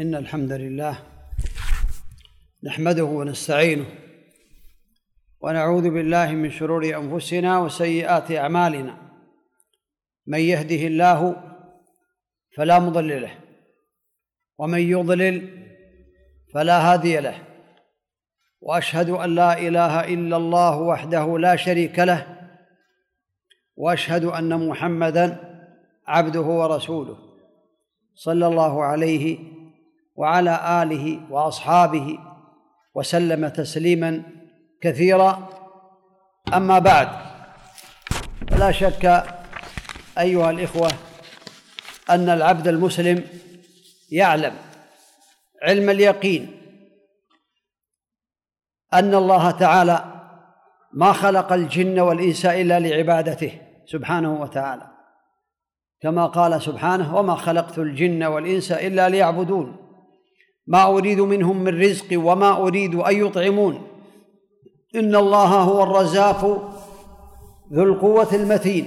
إن الحمد لله نحمده ونستعينه ونعوذ بالله من شرور أنفسنا وسيئات أعمالنا. من يهده الله فلا مضل له ومن يضلل فلا هادي له وأشهد أن لا إله إلا الله وحده لا شريك له وأشهد أن محمدا عبده ورسوله. صلى الله عليه وعلى آله وأصحابه وسلم تسليما كثيرا. أما بعد فلا شك أيها الإخوة أن العبد المسلم يعلم علم اليقين أن الله تعالى ما خلق الجن والإنس إلا لعبادته سبحانه وتعالى كما قال سبحانه وما خلقت الجن والإنس إلا ليعبدون ما أريد منهم من رزق وما أريد أن يطعمون. إن الله هو الرزاق ذو القوة المتين.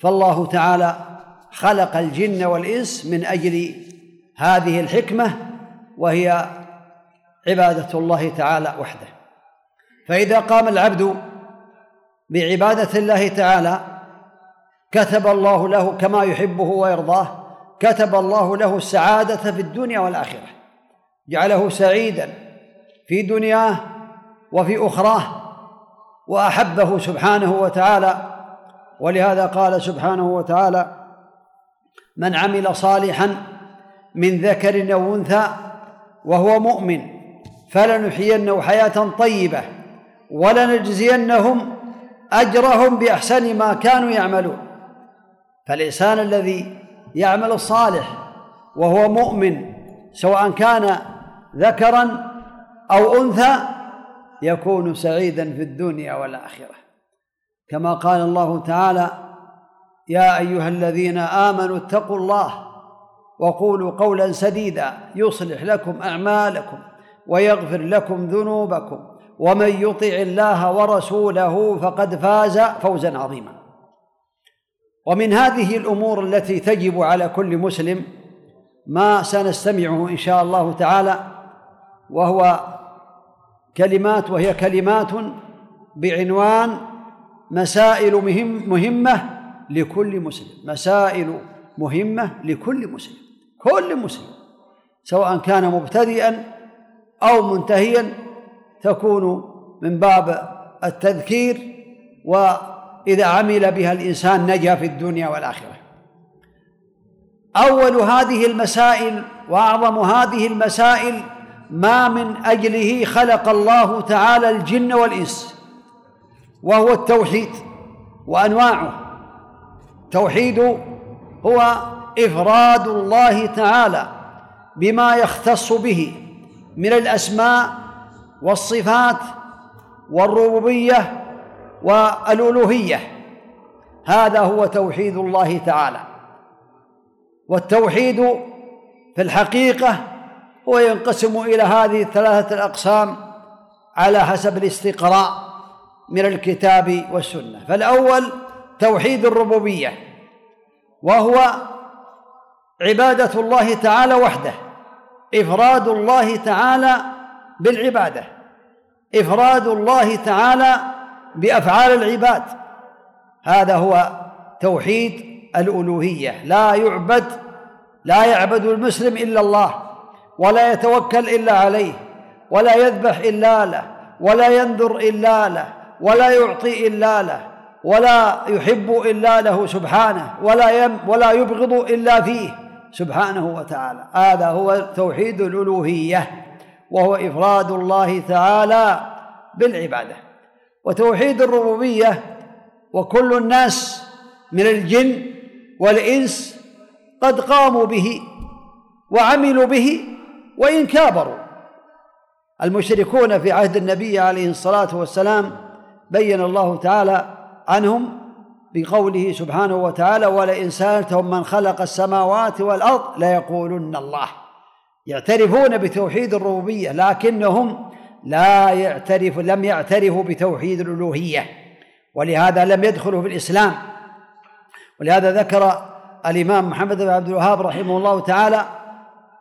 فالله تعالى خلق الجن والإنس من أجل هذه الحكمة وهي عبادة الله تعالى وحده. فإذا قام العبد بعبادة الله تعالى كتب الله له كما يحبه ويرضاه كتب الله له السعادة في الدنيا والآخرة. جعله سعيدا في دنياه وفي أخراه وأحبه سبحانه وتعالى. ولهذا قال سبحانه وتعالى من عمل صالحا من ذكر أو أنثى وهو مؤمن فلنحيينه حياة طيبة ولنجزينهم أجرهم بأحسن ما كانوا يعملون. فالإنسان الذي يعمل الصالح وهو مؤمن سواء كان ذكرا أو أنثى يكون سعيدا في الدنيا والآخرة. كما قال الله تعالى يا أيها الذين آمنوا اتقوا الله وقولوا قولا سديدا يصلح لكم أعمالكم ويغفر لكم ذنوبكم ومن يطع الله ورسوله فقد فاز فوزا عظيما. ومن هذه الأمور التي تجب على كل مسلم ما سنستمعه إن شاء الله تعالى وهو كلمات وهي كلمات بعنوان مسائل مهم مهمة لكل مسلم مسائل مهمة لكل مسلم كل مسلم سواء كان مبتدئا أو منتهيا تكون من باب التذكير وإذا عمل بها الإنسان نجا في الدنيا والآخرة. أول هذه المسائل وأعظم هذه المسائل ما من أجله خلق الله تعالى الجن والإنس وهو التوحيد وأنواعه. توحيد هو إفراد الله تعالى بما يختص به من الأسماء والصفات والربوبية والألوهية. هذا هو توحيد الله تعالى. والتوحيد في الحقيقة هو ينقسم إلى هذه الثلاثه الأقسام على حسب الاستقراء من الكتاب والسنة. فالأول توحيد الربوبية وهو عبادة الله تعالى وحده إفراد الله تعالى بالعبادة إفراد الله تعالى بأفعال العباد. هذا هو توحيد الألوهية. لا يعبد لا يعبد المسلم إلا الله. ولا يتوكل إلا عليه ولا يذبح إلا له ولا ينذر إلا له ولا يعطي إلا له ولا يحب إلا له سبحانه ولا يم ولا يبغض إلا فيه سبحانه وتعالى. هذا هو توحيد الألوهية وهو إفراد الله تعالى بالعبادة. وتوحيد الربوبية وكل الناس من الجن والإنس قد قاموا به وعملوا به وإن كابروا. المشركون في عهد النبي عليه الصلاة والسلام بين الله تعالى عنهم بقوله سبحانه وتعالى ولئن سألتهم من خلق السماوات والأرض ليقولن الله. يعترفون بتوحيد الربوبية لكنهم لا يعترف لم يعترفوا بتوحيد الألوهية ولهذا لم يدخلوا في الإسلام. ولهذا ذكر الإمام محمد بن عبد الوهاب رحمه الله تعالى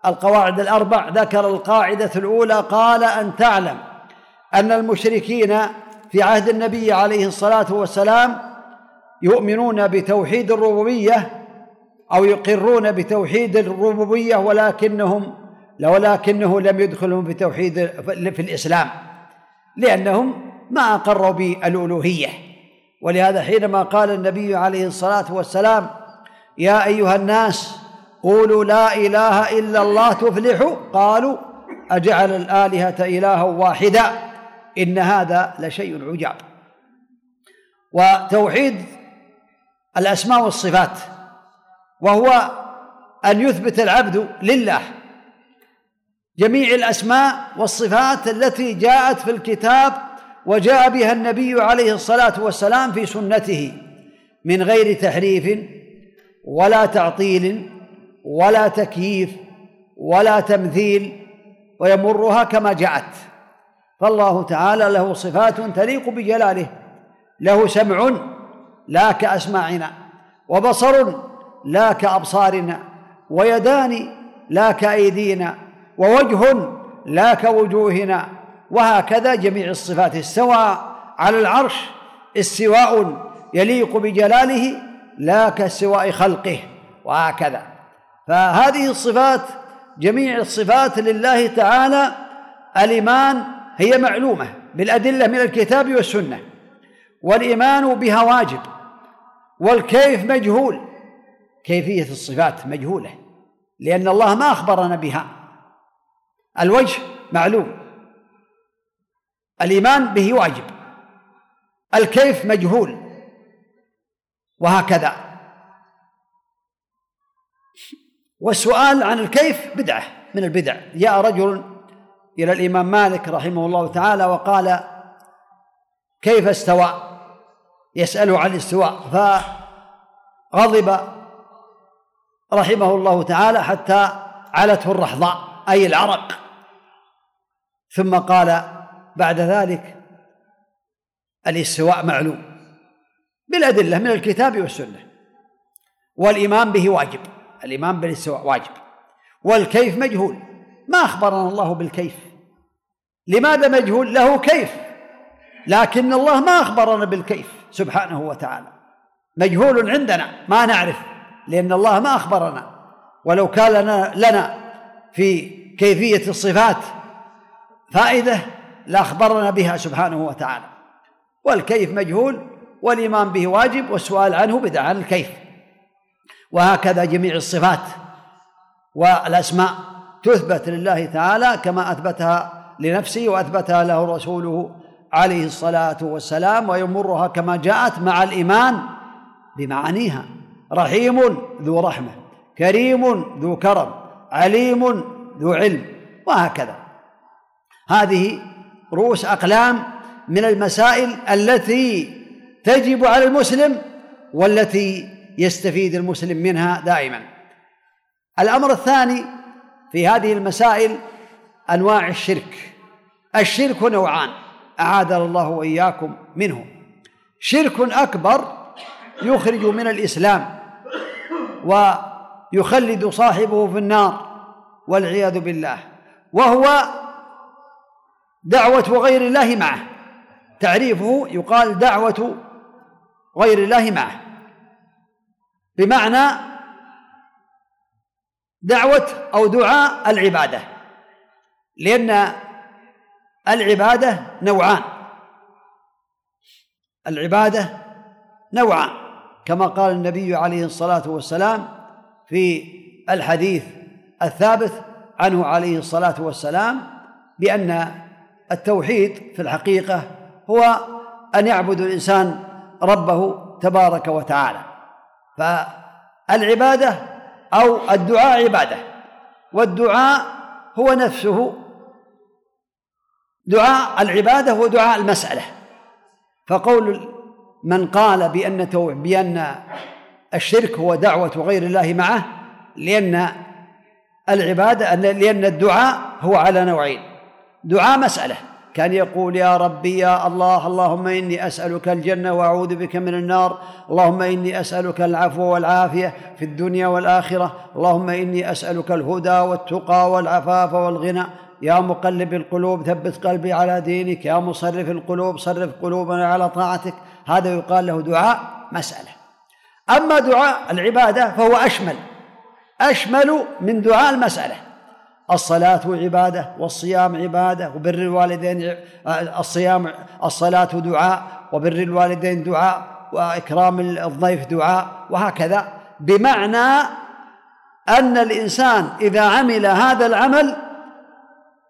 القواعد الأربع. ذكر القاعدة الأولى قال أن تعلم أن المشركين في عهد النبي عليه الصلاة والسلام يؤمنون بتوحيد الربوبية أو يقرون بتوحيد الربوبية ولكنهم ولكنه لم يدخلهم في توحيد في الإسلام لأنهم ما أقروا بالألوهية. ولهذا حينما قال النبي عليه الصلاة والسلام يا أيها الناس قولوا لا إله إلا الله تفلحوا. قالوا أجعل الآلهة إلها واحدا. إن هذا لشيء عجاب. وتوحيد الأسماء والصفات. وهو أن يثبت العبد لله. جميع الأسماء والصفات التي جاءت في الكتاب وجاء بها النبي عليه الصلاة والسلام في سنته. من غير تحريف ولا تعطيل ولا تكييف ولا تمثيل ويمرها كما جاءت. فالله تعالى له صفات تليق بجلاله له سمع لا كأسماعنا وبصر لا كأبصارنا ويدان لا كأيدينا ووجه لا كوجوهنا وهكذا جميع الصفات استوى على العرش استواء يليق بجلاله لا كاستواء خلقه وهكذا. فهذه الصفات جميع الصفات لله تعالى الإيمان هي معلومة بالأدلة من الكتاب والسنة. والإيمان بها واجب. والكيف مجهول. كيفية الصفات مجهولة. لأن الله ما أخبرنا بها. الوجه معلوم. الإيمان به واجب. الكيف مجهول. وهكذا. والسؤال عن الكيف بدعة من البدع. جاء رجل إلى الإمام مالك رحمه الله تعالى وقال كيف استوى؟ يسأله عن الاستواء. فغضب رحمه الله تعالى حتى علته الرحضاء أي العرق. ثم قال بعد ذلك الاستواء معلوم. بالأدلة من الكتاب والسنة. والإيمان به واجب. الإيمان بالاستواء واجب. والكيف مجهول. ما أخبرنا الله بالكيف. لماذا مجهول له كيف؟ لكن الله ما أخبرنا بالكيف سبحانه وتعالى. مجهول عندنا ما نعرف لأن الله ما أخبرنا. ولو كان لنا, لنا في كيفية الصفات فائدة لأخبرنا بها سبحانه وتعالى. والكيف مجهول والإيمان به واجب والسؤال عنه بدعة عن الكيف. وهكذا جميع الصفات والأسماء تثبت لله تعالى كما أثبتها لنفسه وأثبتها له رسوله عليه الصلاة والسلام ويمرها كما جاءت مع الإيمان بمعانيها. رحيم ذو رحمة كريم ذو كرم عليم ذو علم وهكذا. هذه رؤوس أقلام من المسائل التي تجب على المسلم والتي يستفيد المسلم منها دائما. الأمر الثاني في هذه المسائل أنواع الشرك. الشرك نوعان أعاذنا الله وإياكم منه شرك أكبر يخرج من الإسلام ويخلد صاحبه في النار والعياذ بالله. وهو دعوة غير الله معه. تعريفه يقال دعوة غير الله معه. بمعنى دعوة أو دعاء العبادة لأن العبادة نوعان. العبادة نوعان كما قال النبي عليه الصلاة والسلام في الحديث الثابت عنه عليه الصلاة والسلام بأن التوحيد في الحقيقة هو أن يعبد الإنسان ربه تبارك وتعالى. فالعبادة أو الدعاء عبادة والدعاء هو نفسه. دعاء العبادة هو دعاء المسألة. فقول من قال بأن بأن الشرك هو دعوة غير الله معه لأن العبادة لأن الدعاء هو على نوعين. دعاء مسألة. كان يقول يا ربي يا الله اللهم إني أسألك الجنة وأعوذ بك من النار. اللهم إني أسألك العفو والعافية في الدنيا والآخرة. اللهم إني أسألك الهدى والتقى والعفاف والغنى. يا مقلب القلوب ثبت قلبي على دينك. يا مصرف القلوب صرف قلوبنا على طاعتك. هذا يقال له دعاء مسألة. أما دعاء العبادة فهو أشمل. أشمل من دعاء المسألة. الصلاة عبادة والصيام عبادة وبر الوالدين الصيام الصلاة دعاء وبر الوالدين دعاء وإكرام الضيف دعاء وهكذا. بمعنى أن الإنسان إذا عمل هذا العمل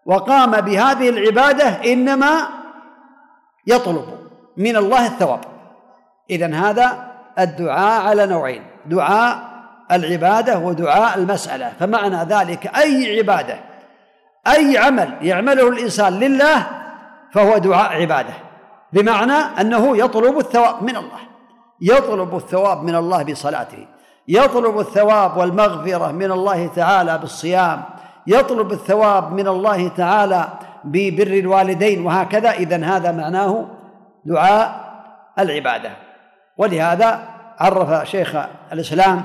وقام بهذه العبادة إنما يطلب من الله الثواب. إذا هذا الدعاء على نوعين دعاء العبادة ودعاء المسألة. فمعنى ذلك أي عبادة أي عمل يعمله الإنسان لله فهو دعاء عبادة. بمعنى أنه يطلب الثواب من الله يطلب الثواب من الله بصلاته يطلب الثواب والمغفرة من الله تعالى بالصيام يطلب الثواب من الله تعالى ببر الوالدين وهكذا. إذا هذا معناه دعاء العبادة. ولهذا عرف شيخ الإسلام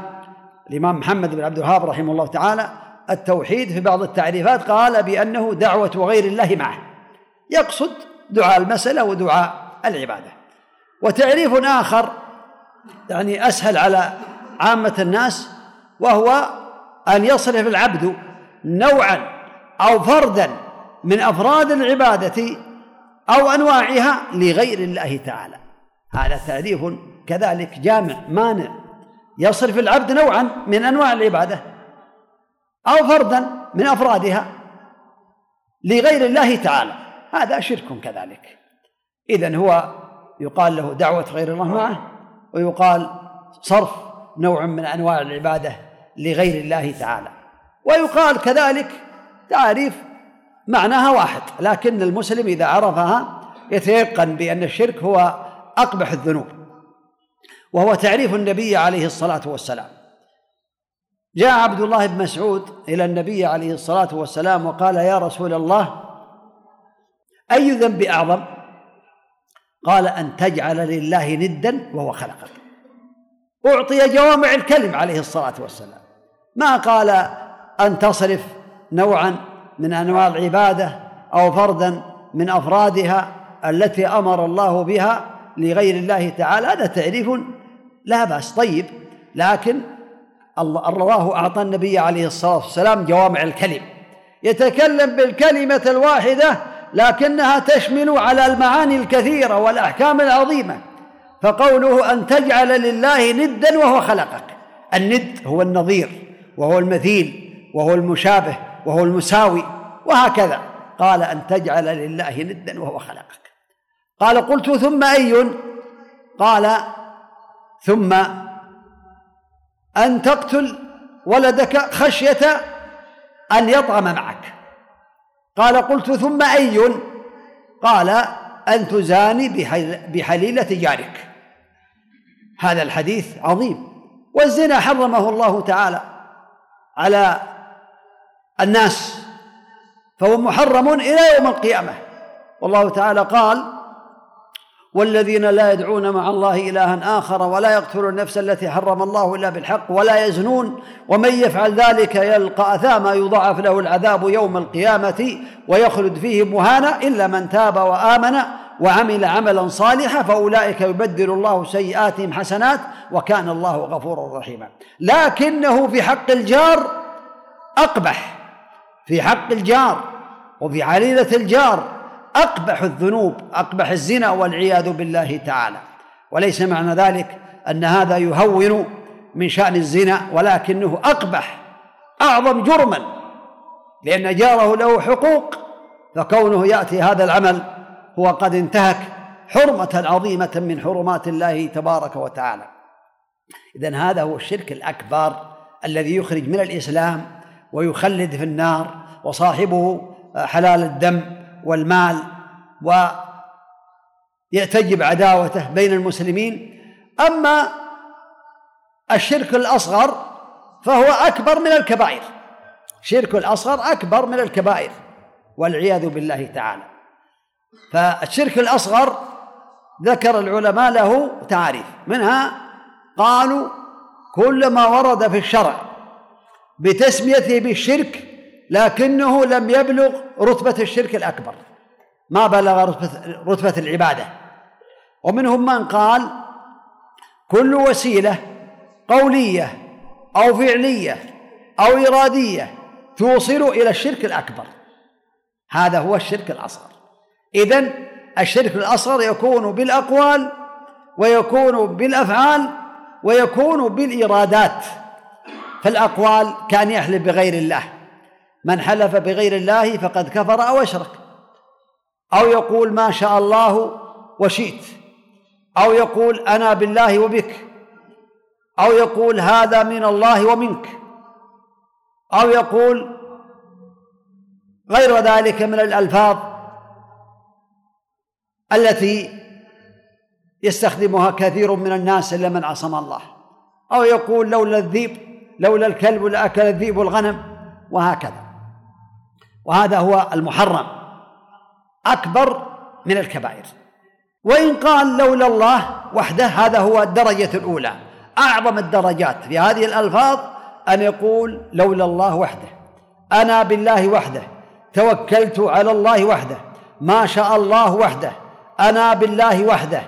الإمام محمد بن عبد الوهاب رحمه الله تعالى التوحيد في بعض التعريفات قال بأنه دعوة غير الله معه. يقصد دعاء المسألة ودعاء العبادة. وتعريف آخر يعني أسهل على عامة الناس وهو أن يصرف العبد نوعا أو فردا من أفراد العبادة أو أنواعها لغير الله تعالى. هذا تعريف كذلك جامع مانع يصرف العبد نوعا من أنواع العبادة أو فردا من أفرادها لغير الله تعالى. هذا شرك كذلك. اذا هو يقال له دعوة غير الله معه ويقال صرف نوع من أنواع العبادة لغير الله تعالى. ويقال كذلك تعريف معناها واحد لكن المسلم إذا عرفها يتيقن بأن الشرك هو أقبح الذنوب. وهو تعريف النبي عليه الصلاة والسلام. جاء عبد الله بن مسعود إلى النبي عليه الصلاة والسلام وقال يا رسول الله أي ذنب أعظم؟ قال أن تجعل لله ندا وهو خلقك. أعطي جوامع الكلم عليه الصلاة والسلام. ما قال أن تصرف نوعا من أنواع العبادة أو فردا من أفرادها التي أمر الله بها لغير الله تعالى. هذا تعريف لا بأس. طيب لكن الله أعطى النبي عليه الصلاة والسلام جوامع الكلم. يتكلم بالكلمة الواحدة لكنها تشمل على المعاني الكثيرة والأحكام العظيمة. فقوله أن تجعل لله ندا وهو خلقك. الند هو النظير وهو المثيل وهو المشابه وهو المساوي وهكذا. قال أن تجعل لله ندا وهو خلقك. قال قلت ثم أي؟ قال ثم أن تقتل ولدك خشية أن يطعم معك. قال قلت ثم أي؟ قال أن تزاني بحليلة جارك. هذا الحديث عظيم. والزنا حرمه الله تعالى على الناس فهو محرم إلى يوم القيامة. والله تعالى قال والذين لا يدعون مع الله إلها آخر ولا يقتلون النفس التي حرم الله إلا بالحق ولا يزنون ومن يفعل ذلك يلقى أثاما يضاعف له العذاب يوم القيامة ويخلد فيه مهانا إلا من تاب وآمن وعمل عملا صالحا فأولئك يبدل الله سيئاتهم حسنات وكان الله غفورا رحيما. لكنه في حق الجار أقبح في حق الجار وفي عليلة الجار أقبح الذنوب أقبح الزنا والعياذ بالله تعالى. وليس معنى ذلك أن هذا يهون من شأن الزنا ولكنه أقبح أعظم جرما لأن جاره له حقوق فكونه يأتي هذا العمل هو قد انتهك حرمة عظيمة من حرمات الله تبارك وتعالى. إذن هذا هو الشرك الأكبر الذي يخرج من الإسلام ويخلد في النار وصاحبه حلال الدم والمال ويتجب عداوته بين المسلمين. أما الشرك الأصغر فهو أكبر من الكبائر. شرك الأصغر أكبر من الكبائر والعياذ بالله تعالى. فالشرك الأصغر ذكر العلماء له تعاريف منها قالوا كل ما ورد في الشرع بتسميته بالشرك لكنه لم يبلغ رتبة الشرك الأكبر. ما بلغ رتبة, رتبة العبادة. ومنهم من قال كل وسيلة قولية أو فعلية أو إرادية توصل إلى الشرك الأكبر. هذا هو الشرك الأصغر. إذن الشرك الأصغر يكون بالأقوال ويكون بالأفعال ويكون بالإرادات. فالأقوال كان يحلف بغير الله. من حلف بغير الله فقد كفر أو أشرك. أو يقول ما شاء الله وشئت. أو يقول أنا بالله وبك. أو يقول هذا من الله ومنك. أو يقول غير ذلك من الألفاظ التي يستخدمها كثير من الناس إلا من عصم الله. أو يقول لولا الذيب لولا الكلب لأكل الذيب الغنم وهكذا. وهذا هو المحرم أكبر من الكبائر. وإن قال لولا الله وحده هذا هو الدرجة الأولى أعظم الدرجات في هذه الألفاظ أن يقول لولا الله وحده. أنا بالله وحده توكلت على الله وحده ما شاء الله وحده أنا بالله وحده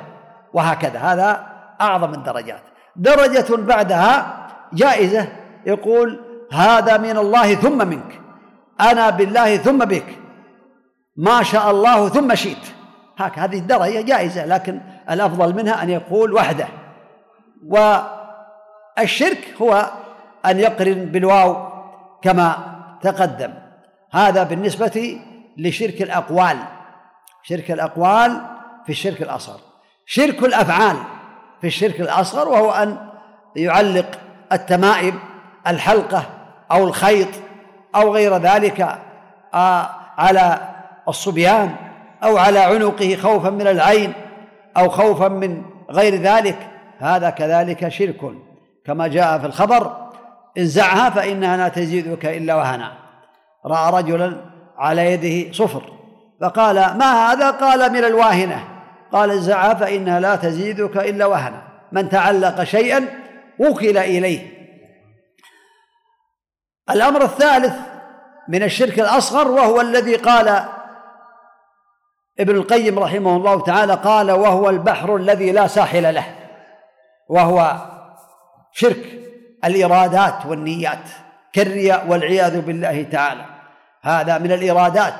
وهكذا. هذا أعظم الدرجات. درجة بعدها جائزة يقول هذا من الله ثم منك. أنا بالله ثم بك. ما شاء الله ثم شئت. هكذا هذه الدرجة جائزة لكن الأفضل منها أن يقول وحده. والشرك هو أن يقرن بالواو كما تقدم. هذا بالنسبة لشرك الأقوال. شرك الأقوال في الشرك الأصغر. شرك الأفعال في الشرك الأصغر وهو أن يعلق التمائم الحلقة أو الخيط أو غير ذلك آه، على الصبيان أو على عنقه خوفا من العين أو خوفا من غير ذلك. هذا كذلك شرك. كما جاء في الخبر انزعها فإنها لا تزيدك إلا وهنا. رأى رجلا على يده صفر فقال ما هذا؟ قال من الواهنة. قال انزعها فإنها لا تزيدك إلا وهنا. من تعلق شيئا وكل إليه. الأمر الثالث من الشرك الأصغر وهو الذي قال ابن القيم رحمه الله تعالى قال وهو البحر الذي لا ساحل له وهو شرك الإرادات والنيات كالرياء والعياذ بالله تعالى. هذا من الإرادات.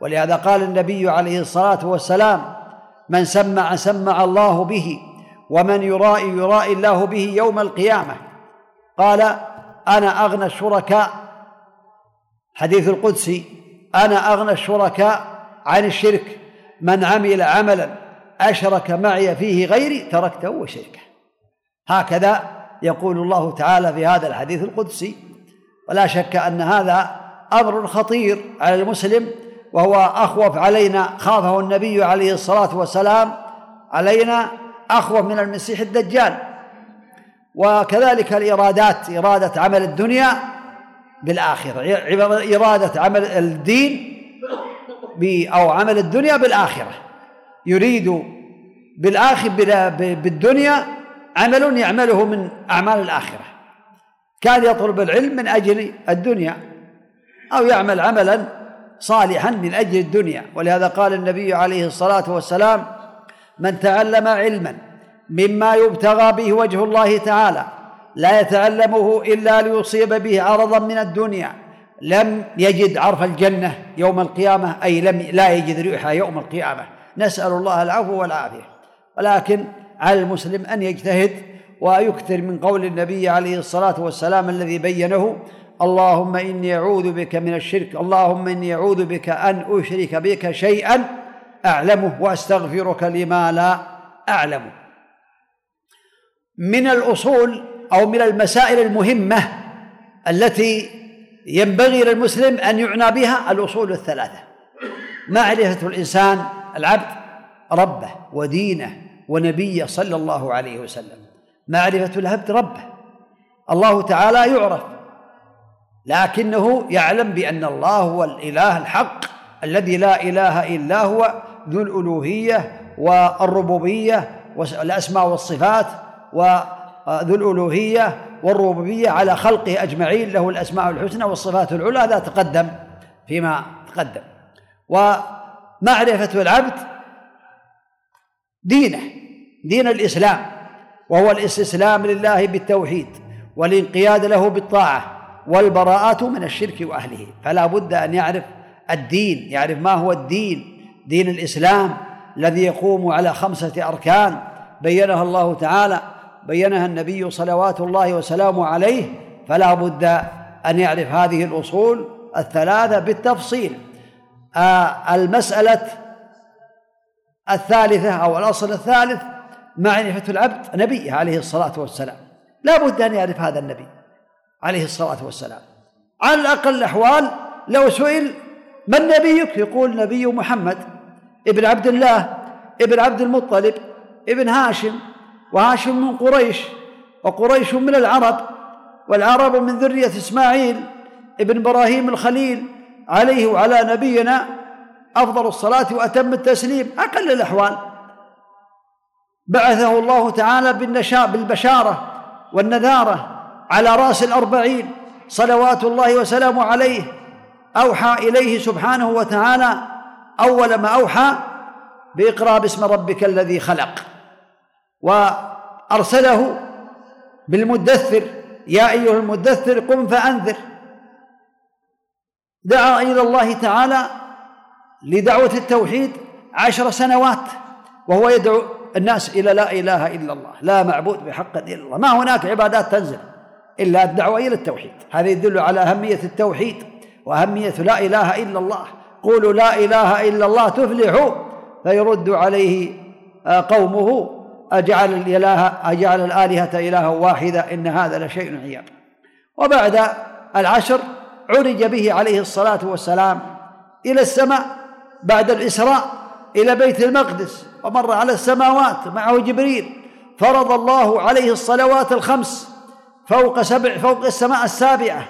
ولهذا قال النبي عليه الصلاة والسلام من سمع سمع الله به ومن يرائي يرائي الله به يوم القيامة. قال أنا أغنى الشركاء. حديث القدسي أنا أغنى الشركاء عن الشرك. من عمل عملا أشرك معي فيه غيري تركته وشركه. هكذا يقول الله تعالى في هذا الحديث القدسي. ولا شك أن هذا أمر خطير على المسلم وهو أخوف علينا خافه النبي عليه الصلاة والسلام علينا أخوف من المسيح الدجال. وكذلك الإرادات إرادة عمل الدنيا بالآخرة إرادة عمل الدين أو عمل الدنيا بالآخرة. يريد بالآخر بالدنيا عمل يعمله من أعمال الآخرة. كان يطلب العلم من أجل الدنيا أو يعمل عملا صالحا من أجل الدنيا. ولهذا قال النبي عليه الصلاة والسلام من تعلم علما مما يبتغى به وجه الله تعالى لا يتعلمه إلا ليصيب به عرضا من الدنيا. لم يجد عرف الجنة يوم القيامة أي لم لا يجد ريحها يوم القيامة. نسأل الله العفو والعافية. ولكن على المسلم أن يجتهد ويكثر من قول النبي عليه الصلاة والسلام الذي بينه اللهم إني أعوذ بك من الشرك اللهم إني أعوذ بك أن أشرك بك شيئا أعلمه وأستغفرك لما لا أعلمه. من الأصول أو من المسائل المهمة التي ينبغي للمسلم أن يعنى بها الأصول الثلاثة. معرفه الإنسان؟ العبد ربه ودينه ونبيه صلى الله عليه وسلم. معرفه العبد ربه. الله تعالى يعرف لكنه يعلم بأن الله هو الإله الحق الذي لا إله إلا هو ذو الألوهية والربوبية والأسماء والصفات. وذو الألوهية والربوبية على خلقه أجمعين له الأسماء الحسنى والصفات العلى هذا تقدم فيما تقدم. ومعرفة العبد دينه دين الإسلام وهو الاستسلام لله بالتوحيد والانقياد له بالطاعة والبراءة من الشرك وأهله. فلا بد أن يعرف الدين يعرف ما هو الدين دين الإسلام الذي يقوم على خمسة أركان. بينها الله تعالى بينها النبي صلوات الله وسلامه عليه فلا بد أن يعرف هذه الأصول الثلاثة بالتفصيل. آه المسألة الثالثة أو الأصل الثالث معرفة العبد نبيه عليه الصلاة والسلام. لا بد أن يعرف هذا النبي عليه الصلاة والسلام. على الأقل الأحوال لو سئل من نبيك؟ يقول نبي محمد ابن عبد الله ابن عبد المطلب ابن هاشم. وهاشم من قريش وقريش من العرب والعرب من ذرية إسماعيل ابن إبراهيم الخليل عليه وعلى نبينا أفضل الصلاة وأتم التسليم أقل الأحوال. بعثه الله تعالى بالبشارة والنذارة على رأس الأربعين صلوات الله وسلامه عليه. أوحى إليه سبحانه وتعالى أول ما أوحى بإقرأ باسم ربك الذي خلق. وأرسله بالمدثر يا أيها المدثر قم فأنذر. دعا إلى الله تعالى لدعوة التوحيد عشر سنوات وهو يدعو الناس إلى لا إله إلا الله لا معبود بحق إلا الله ما هناك عبادات تنزل إلا الدعوة إلى التوحيد هذا يدل على أهمية التوحيد وأهمية لا إله إلا الله قولوا لا إله إلا الله تفلحوا فيرد عليه قومه أجعل الإله أجعل الآلهة إلها واحدة إن هذا لشيء عياب وبعد العشر عرج به عليه الصلاة والسلام إلى السماء بعد الإسراء إلى بيت المقدس ومر على السماوات معه جبريل فرض الله عليه الصلوات الخمس فوق سبع فوق السماء السابعة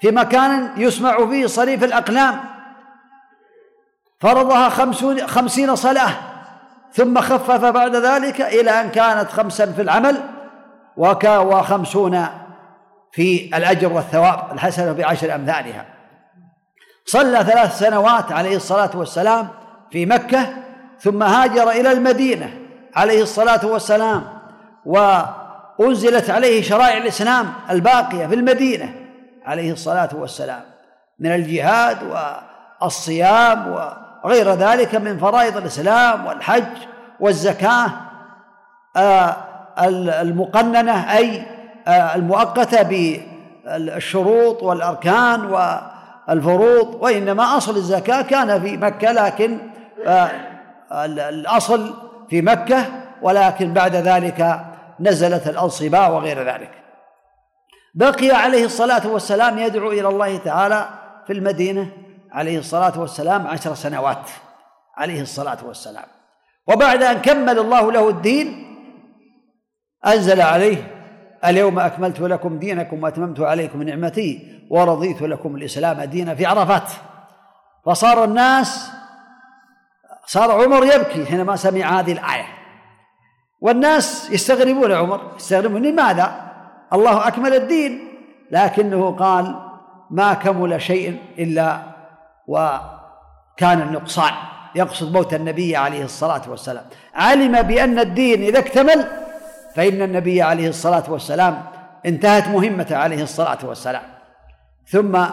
في مكان يسمع فيه صريف الأقلام. فرضها خمسون خمسين صلاة. ثم خفف بعد ذلك إلى أن كانت خمسا في العمل وخمسون في الأجر والثواب الحسنة بعشر أمثالها. صلى ثلاث سنوات عليه الصلاة والسلام في مكة ثم هاجر إلى المدينة عليه الصلاة والسلام وأنزلت عليه شرائع الإسلام الباقية في المدينة عليه الصلاة والسلام من الجهاد والصيام وغير ذلك من فرائض الإسلام والحج والزكاة آه، المقننة أي آه، المؤقتة بالشروط والأركان والفروض وإنما أصل الزكاة كان في مكة لكن آه، الأصل في مكة ولكن بعد ذلك نزلت الأنصباء وغير ذلك. بقي عليه الصلاة والسلام يدعو إلى الله تعالى في المدينة. عليه الصلاة والسلام عشر سنوات. عليه الصلاة والسلام. وبعد أن كمل الله له الدين أنزل عليه اليوم أكملت لكم دينكم وأتممت عليكم نعمتي ورضيت لكم الإسلام دينا في عرفات. فصار الناس صار عمر يبكي حينما سمع هذه الآية. والناس يستغربون عمر يستغربون لماذا؟ الله أكمل الدين. لكنه قال ما كمل شيء إلا وكان النقصان يقصد موت النبي عليه الصلاة والسلام. علم بأن الدين إذا اكتمل فإن النبي عليه الصلاة والسلام انتهت مهمته عليه الصلاة والسلام. ثم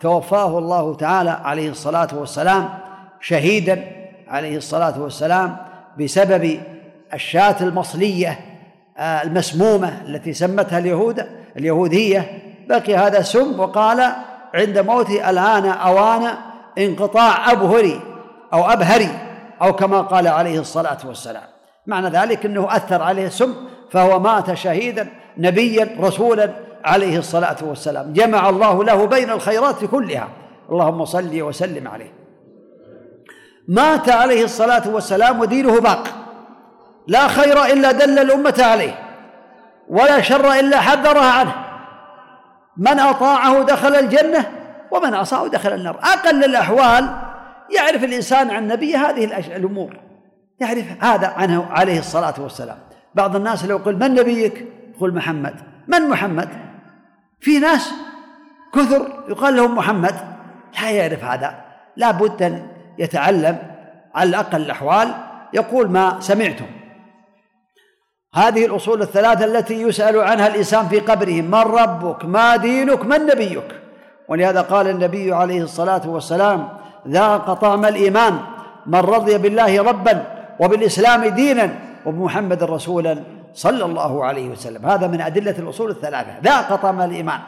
توفاه الله تعالى عليه الصلاة والسلام شهيدا عليه الصلاة والسلام بسبب الشاة المصلية آه، المسمومة التي سمتها اليهود اليهودية. بقي هذا سم وقال عند موته الآن أوان انقطاع أبهري أو أبهري أو كما قال عليه الصلاة والسلام. معنى ذلك أنه أثر عليه السم فهو مات شهيدا نبيا رسولا عليه الصلاة والسلام. جمع الله له بين الخيرات كلها. اللهم صل وسلم عليه. مات عليه الصلاة والسلام ودينه باق. لا خير إلا دل الأمة عليه ولا شر إلا حذرها عنه. من أطاعه دخل الجنة ومن عصاه دخل النار. أقل الأحوال يعرف الإنسان عن النبي هذه الأمور. يعرف هذا عنه عليه الصلاة والسلام. بعض الناس لو قل من نبيك؟ يقول محمد. من محمد؟ في ناس كثر يقال لهم محمد. لا يعرف هذا. لا بد أن يتعلم على الأقل الأحوال. يقول ما سمعتم. هذه الأصول الثلاثة التي يسأل عنها الإنسان في قبره. من ربك؟ ما دينك؟ من نبيك؟ ولهذا قال النبي عليه الصلاة والسلام ذاق طعم الإيمان من رضي بالله ربا وبالإسلام دينا وبمحمد رسولا صلى الله عليه وسلم. هذا من أدلة الأصول الثلاثة. ذاق طعم الإيمان.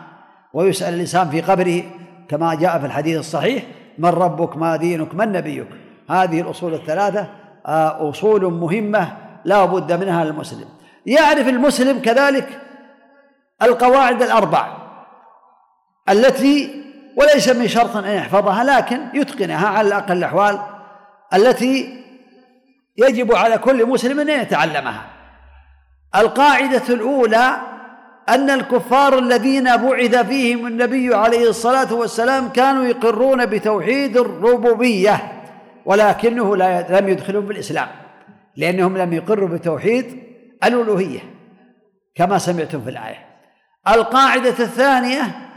ويسأل الإنسان في قبره كما جاء في الحديث الصحيح من ربك؟ ما دينك؟ من نبيك؟ هذه الأصول الثلاثة آه، أصول مهمة لا بد منها للمسلم. يعرف المسلم كذلك القواعد الأربع. التي وليس من شرط أن يحفظها لكن يتقنها على الأقل الأحوال التي يجب على كل مسلم أن يتعلمها. القاعدة الأولى أن الكفار الذين بعث فيهم النبي عليه الصلاة والسلام كانوا يقرون بتوحيد الربوبية ولكنه لا لم يدخلهم بالإسلام لأنهم لم يقروا بتوحيد الألوهية كما سمعتم في الآية. القاعدة الثانية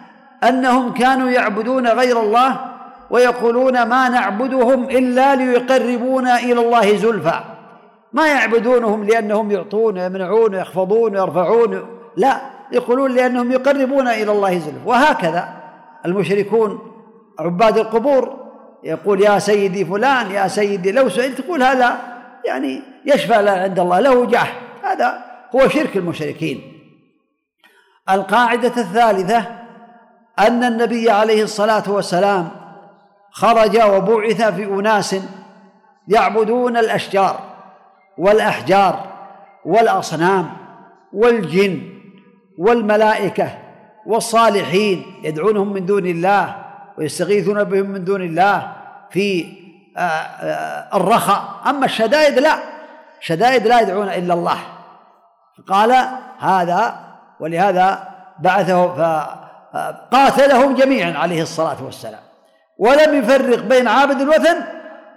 أنهم كانوا يعبدون غير الله ويقولون ما نعبدهم إلا ليقربونا إلى الله زلفى. ما يعبدونهم لأنهم يعطون ويمنعون ويخفضون ويرفعون لا يقولون لأنهم يقربون إلى الله زلفى. وهكذا المشركون عباد القبور يقول يا سيدي فلان يا سيدي لو سئلت تقول هذا يعني يشفى عند الله له جاه هذا هو شرك المشركين. القاعدة الثالثة أن النبي عليه الصلاة والسلام خرج وبعث في أناس يعبدون الأشجار والأحجار والأصنام والجن والملائكة والصالحين يدعونهم من دون الله ويستغيثون بهم من دون الله في آه، آه، الرخاء. أما الشدائد لا شدائد لا يدعون إلا الله. قال هذا ولهذا بعثه فقاتلهم جميعا عليه الصلاة والسلام. ولم يفرق بين عابد الوثن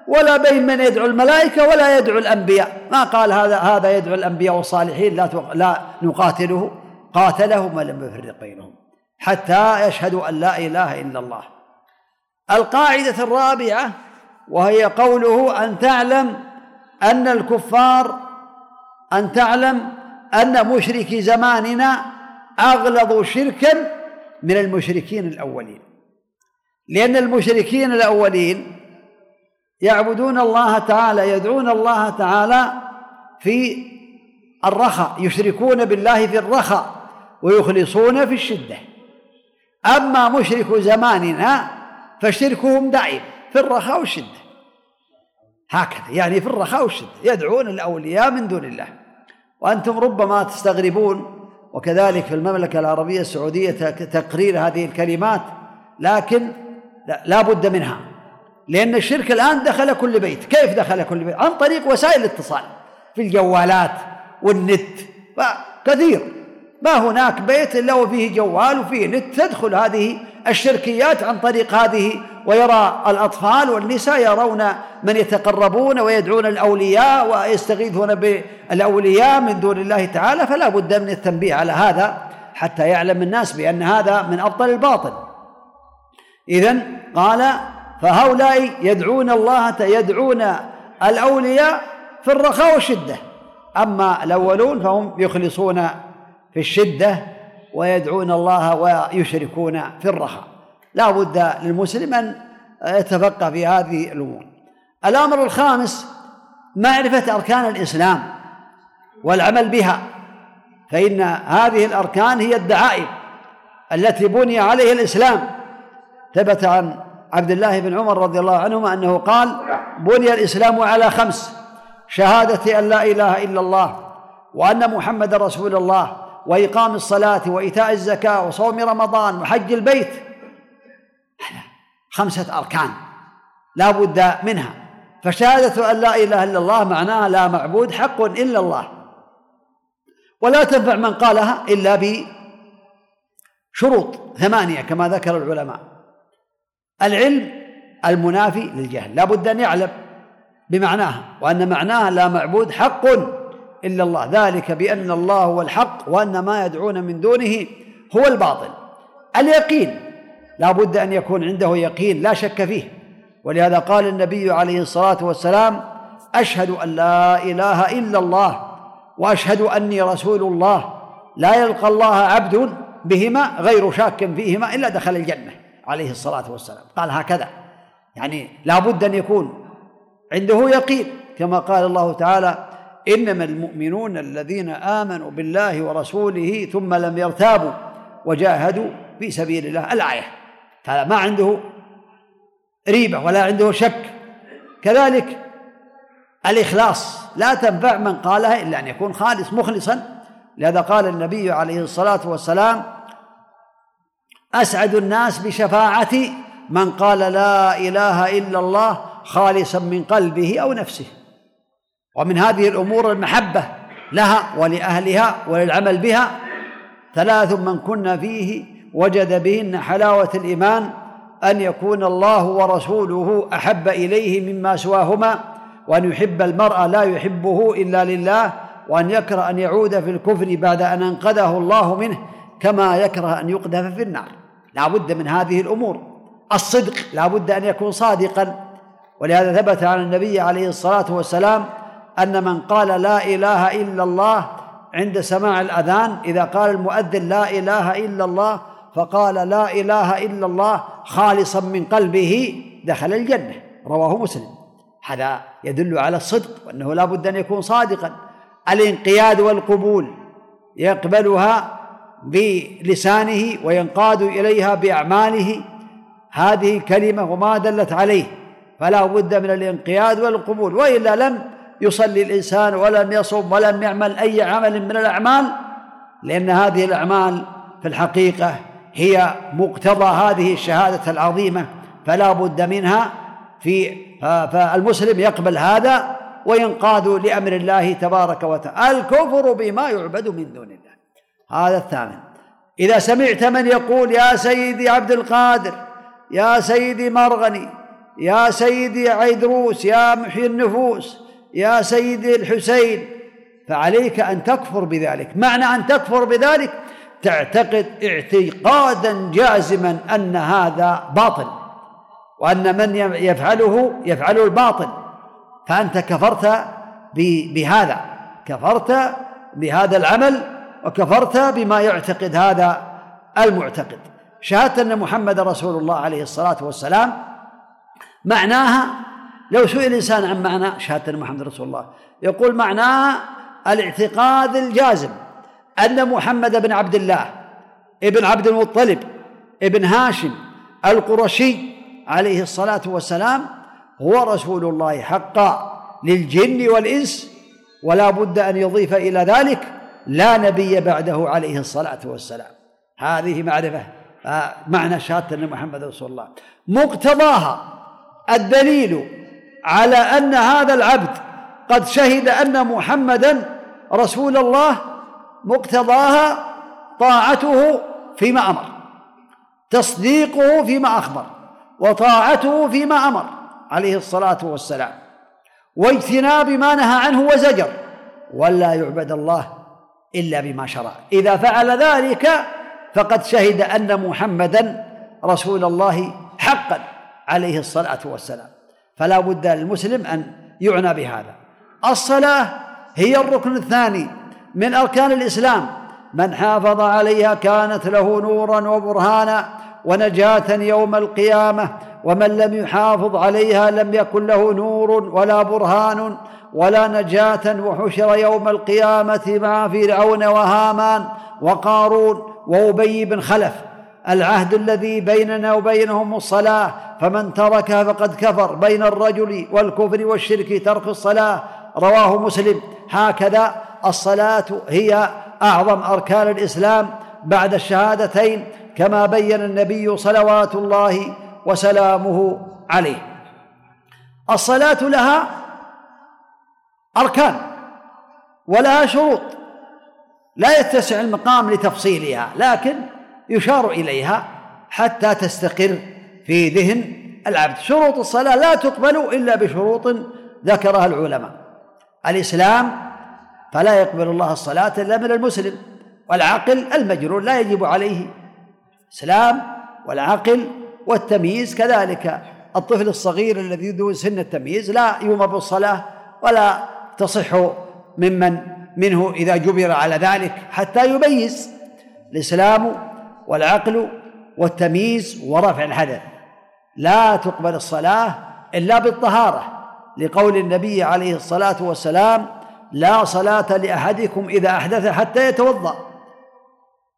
ولا بين من يدعو الملائكة ولا يدعو الأنبياء. ما قال هذا هذا يدعو الأنبياء والصالحين لا لا نقاتله. قاتلهم ولم يفرق بينهم حتى يشهدوا أن لا إله إلا الله. القاعدة الرابعة وهي قوله أن تعلم أن الكفار أن تعلم أن مشركي زماننا أغلظ شركا من المشركين الأولين. لأن المشركين الأولين يعبدون الله تعالى يدعون الله تعالى في الرخاء يشركون بالله في الرخاء ويخلصون في الشدة. أما مشرك زماننا فشركهم دائم في الرخاء والشدة. هكذا يعني في الرخاء والشدة يدعون الأولياء من دون الله. وأنتم ربما تستغربون وكذلك في المملكة العربية السعودية تقرير هذه الكلمات لكن لا بد منها لأن الشرك الآن دخل كل بيت. كيف دخل كل بيت؟ عن طريق وسائل الاتصال في الجوالات والنت. كثير ما هناك بيت إلا وفيه جوال وفيه نت تدخل هذه الشركيات عن طريق هذه ويرى الأطفال والنساء يرون من يتقربون ويدعون الأولياء ويستغيثون بالأولياء من دون الله تعالى فلا بد من التنبيه على هذا حتى يعلم الناس بأن هذا من أبطل الباطل. إذن قال فهؤلاء يدعون الله يدعون الأولياء في الرخاء والشدة. أما الأولون فهم يخلصون في الشدة ويدعون الله ويشركون في الرخاء. لا بد للمسلم أن يتفقه في هذه الأمور. الأمر الخامس معرفة أركان الإسلام والعمل بها. فإن هذه الأركان هي الدعائم التي بني عليها الإسلام. ثبت عن عبد الله بن عمر رضي الله عنهما أنه قال بني الإسلام على خمس شهادة أن لا إله إلا الله وأن محمد رسول الله وإقام الصلاة وإيتاء الزكاة وصوم رمضان وحج البيت. خمسة أركان لا بد منها. فشهادة أن لا إله إلا الله معناها لا معبود حق إلا الله. ولا تنفع من قالها إلا بشروط ثمانية كما ذكر العلماء. العلم المنافي للجهل. لا بد أن يعلم بمعناه وأن معناه لا معبود حق إلا الله. ذلك بأن الله هو الحق وأن ما يدعون من دونه هو الباطل. اليقين. لا بد أن يكون عنده يقين لا شك فيه. ولهذا قال النبي عليه الصلاة والسلام أشهد أن لا إله إلا الله وأشهد أني رسول الله. لا يلقى الله عبد بهما غير شاك فيهما إلا دخل الجنة عليه الصلاة والسلام. قال هكذا. يعني لا بد أن يكون عنده يقين كما قال الله تعالى إنما المؤمنون الذين آمنوا بالله ورسوله ثم لم يرتابوا وجاهدوا في سبيل الله الآية هذا ما عنده ريبة ولا عنده شك. كذلك الإخلاص لا تنفع من قالها إلا أن يكون خالص مخلصا. لهذا قال النبي عليه الصلاة والسلام أسعد الناس بشفاعتي من قال لا إله إلا الله خالصا من قلبه أو نفسه. ومن هذه الأمور المحبة لها ولأهلها وللعمل بها ثلاث من كنا فيه وجد بهن حلاوة الإيمان أن يكون الله ورسوله أحب إليه مما سواهما وأن يحب المرء لا يحبه إلا لله وأن يكره أن يعود في الكفر بعد أن أنقذه الله منه كما يكره أن يقذف في النار. لا بد من هذه الأمور. الصدق لا بد أن يكون صادقا. ولهذا ثبت عن النبي عليه الصلاة والسلام أن من قال لا إله إلا الله عند سماع الأذان إذا قال المؤذن لا إله إلا الله فقال لا إله إلا الله خالصا من قلبه دخل الجنة. رواه مسلم. هذا يدل على الصدق وأنه لا بد أن يكون صادقا. الانقياد والقبول يقبلها بلسانه وينقاد إليها بأعماله. هذه كلمة وما دلت عليه. فلا بد من الانقياد والقبول وإلا لم يصلي الإنسان ولم يصوم ولم يعمل أي عمل من الأعمال لأن هذه الأعمال في الحقيقة هي مقتضى هذه الشهادة العظيمة فلا بد منها. في فالمسلم يقبل هذا وينقاد لأمر الله تبارك وتعالى. الكفر بما يعبد من دون الله. هذا الثامن. إذا سمعت من يقول يا سيدي عبد القادر يا سيدي مرغني يا سيدي عيدروس يا محيي النفوس يا سيدي الحسين فعليك أن تكفر بذلك. معنى أن تكفر بذلك تعتقد اعتقادا جازما أن هذا باطل وأن من يفعله يفعله الباطل. فأنت كفرت بهذا كفرت بهذا العمل وكفرت بما يعتقد هذا المعتقد. شهادة أن محمد رسول الله عليه الصلاة والسلام معناها لو سئل الإنسان عن معنى شهادة محمد رسول الله يقول معناها الاعتقاد الجازم أن محمد بن عبد الله ابن عبد المطلب ابن هاشم القرشي عليه الصلاة والسلام هو رسول الله حقا للجن والإنس ولا بد أن يضيف إلى ذلك لا نبي بعده عليه الصلاة والسلام. هذه معرفة معنى شهادة محمد رسول الله. مقتضاها الدليل على أن هذا العبد قد شهد أن محمدا رسول الله مقتضاها طاعته فيما أمر تصديقه فيما أخبر وطاعته فيما أمر عليه الصلاة والسلام. واجتناب ما نهى عنه وزجر ولا يعبد الله إلا بما شرع. إذا فعل ذلك فقد شهد أن محمدا رسول الله حقا عليه الصلاة والسلام. فلا بد للمسلم أن يعنى بهذا. الصلاة هي الركن الثاني من أركان الإسلام. من حافظ عليها كانت له نورا وبرهانا ونجاة يوم القيامة ومن لم يحافظ عليها لم يكن له نور ولا برهان ولا نجاة وحشر يوم القيامة مع فرعون وهامان وقارون وأبي بن خلف. العهد الذي بيننا وبينهم الصلاة فمن تركها فقد كفر بين الرجل والكفر والشرك ترك الصلاة. رواه مسلم. هكذا الصلاة هي أعظم أركان الإسلام بعد الشهادتين كما بين النبي صلوات الله وسلامه عليه. الصلاة لها أركان ولها شروط لا يتسع المقام لتفصيلها لكن يشار إليها حتى تستقر في ذهن العبد. شروط الصلاة لا تقبل إلا بشروط ذكرها العلماء. الإسلام فلا يقبل الله الصلاة إلا من المسلم والعقل المجنون لا يجب عليه. إسلام والعقل والتمييز كذلك. الطفل الصغير الذي ذو سن التمييز لا يؤمر بالصلاة ولا تصح ممن منه إذا جبر على ذلك حتى يميز. الإسلام والعقل والتمييز ورفع الحدث لا تقبل الصلاة إلا بالطهارة. لقول النبي عليه الصلاة والسلام لا صلاة لأحدكم إذا أحدث حتى يتوضأ.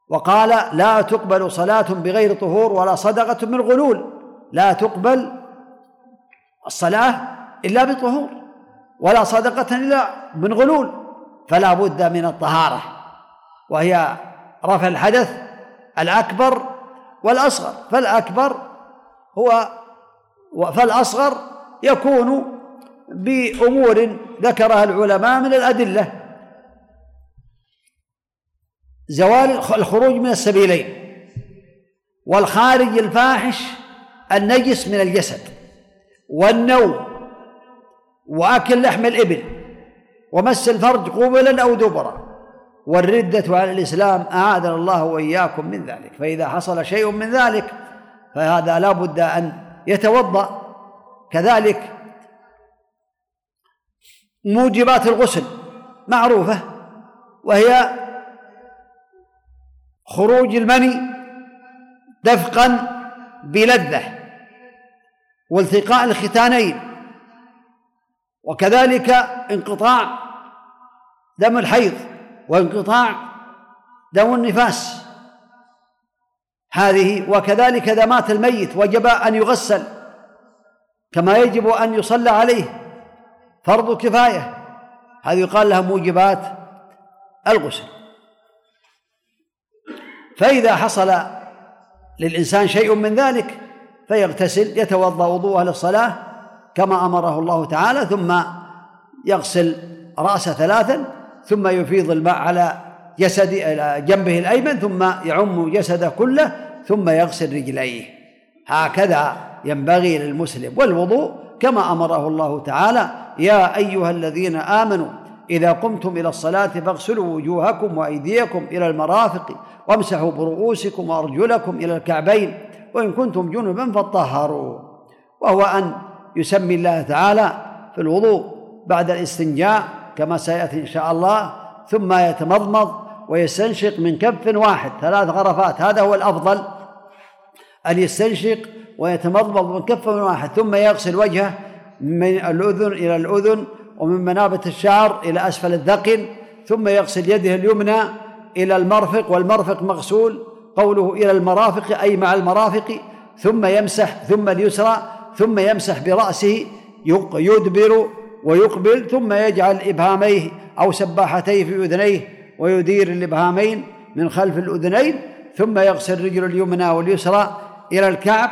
وقال لا تقبل صلاة بغير طهور ولا صدقة من غلول. لا تقبل الصلاة إلا بطهور ولا صدقة إلا من غلول. فلا بد من الطهارة. وهي رفع الحدث الأكبر والأصغر. فالأكبر هو فالأصغر يكون بأمور ذكرها العلماء من الأدلة. زوال الخروج من السبيلين. والخارج الفاحش النجس من الجسد والنوم وأكل لحم الإبل ومس الفرج قبلا أو دبرا. والردة على الإسلام أعاذنا الله وإياكم من ذلك. فإذا حصل شيء من ذلك فهذا لا بد أن يتوضأ. كذلك موجبات الغسل معروفة وهي خروج المني دفقا بلذة والتقاء الختانين وكذلك انقطاع دم الحيض. وانقطاع دم النفاس. هذه وكذلك إذا مات الميت وجب أن يغسل كما يجب أن يصلى عليه فرض كفاية. هذه يقال لها موجبات الغسل. فإذا حصل للإنسان شيء من ذلك فيغتسل يتوضأ وضوءه للصلاة كما أمره الله تعالى ثم يغسل رأسه ثلاثا ثم يفيض الماء على جسد جنبه الأيمن ثم يعم جسده كله ثم يغسل رجليه. هكذا ينبغي للمسلم. والوضوء كما أمره الله تعالى يا أيها الذين آمنوا إذا قمتم إلى الصلاة فاغسلوا وجوهكم وأيديكم إلى المرافق وامسحوا برؤوسكم وأرجلكم إلى الكعبين وإن كنتم جنبا فطهروا وهو أن يسمي الله تعالى في الوضوء بعد الاستنجاء كما سيأتي إن شاء الله ثم يتمضمض ويستنشق من كف واحد ثلاث غرفات هذا هو الأفضل. أن يستنشق ويتمضمض من كف واحد ثم يغسل وجهه من الأذن إلى الأذن ومن منابت الشعر إلى أسفل الذقن ثم يغسل يده اليمنى إلى المرفق والمرفق مغسول قوله إلى المرافق أي مع المرافق ثم يمسح ثم اليسرى ثم يمسح برأسه يدبر ويقبل ثم يجعل إبهاميه أو سباحتيه في أذنيه ويدير الإبهامين من خلف الأذنين ثم يغسل رجل اليمنى واليسرى إلى الكعب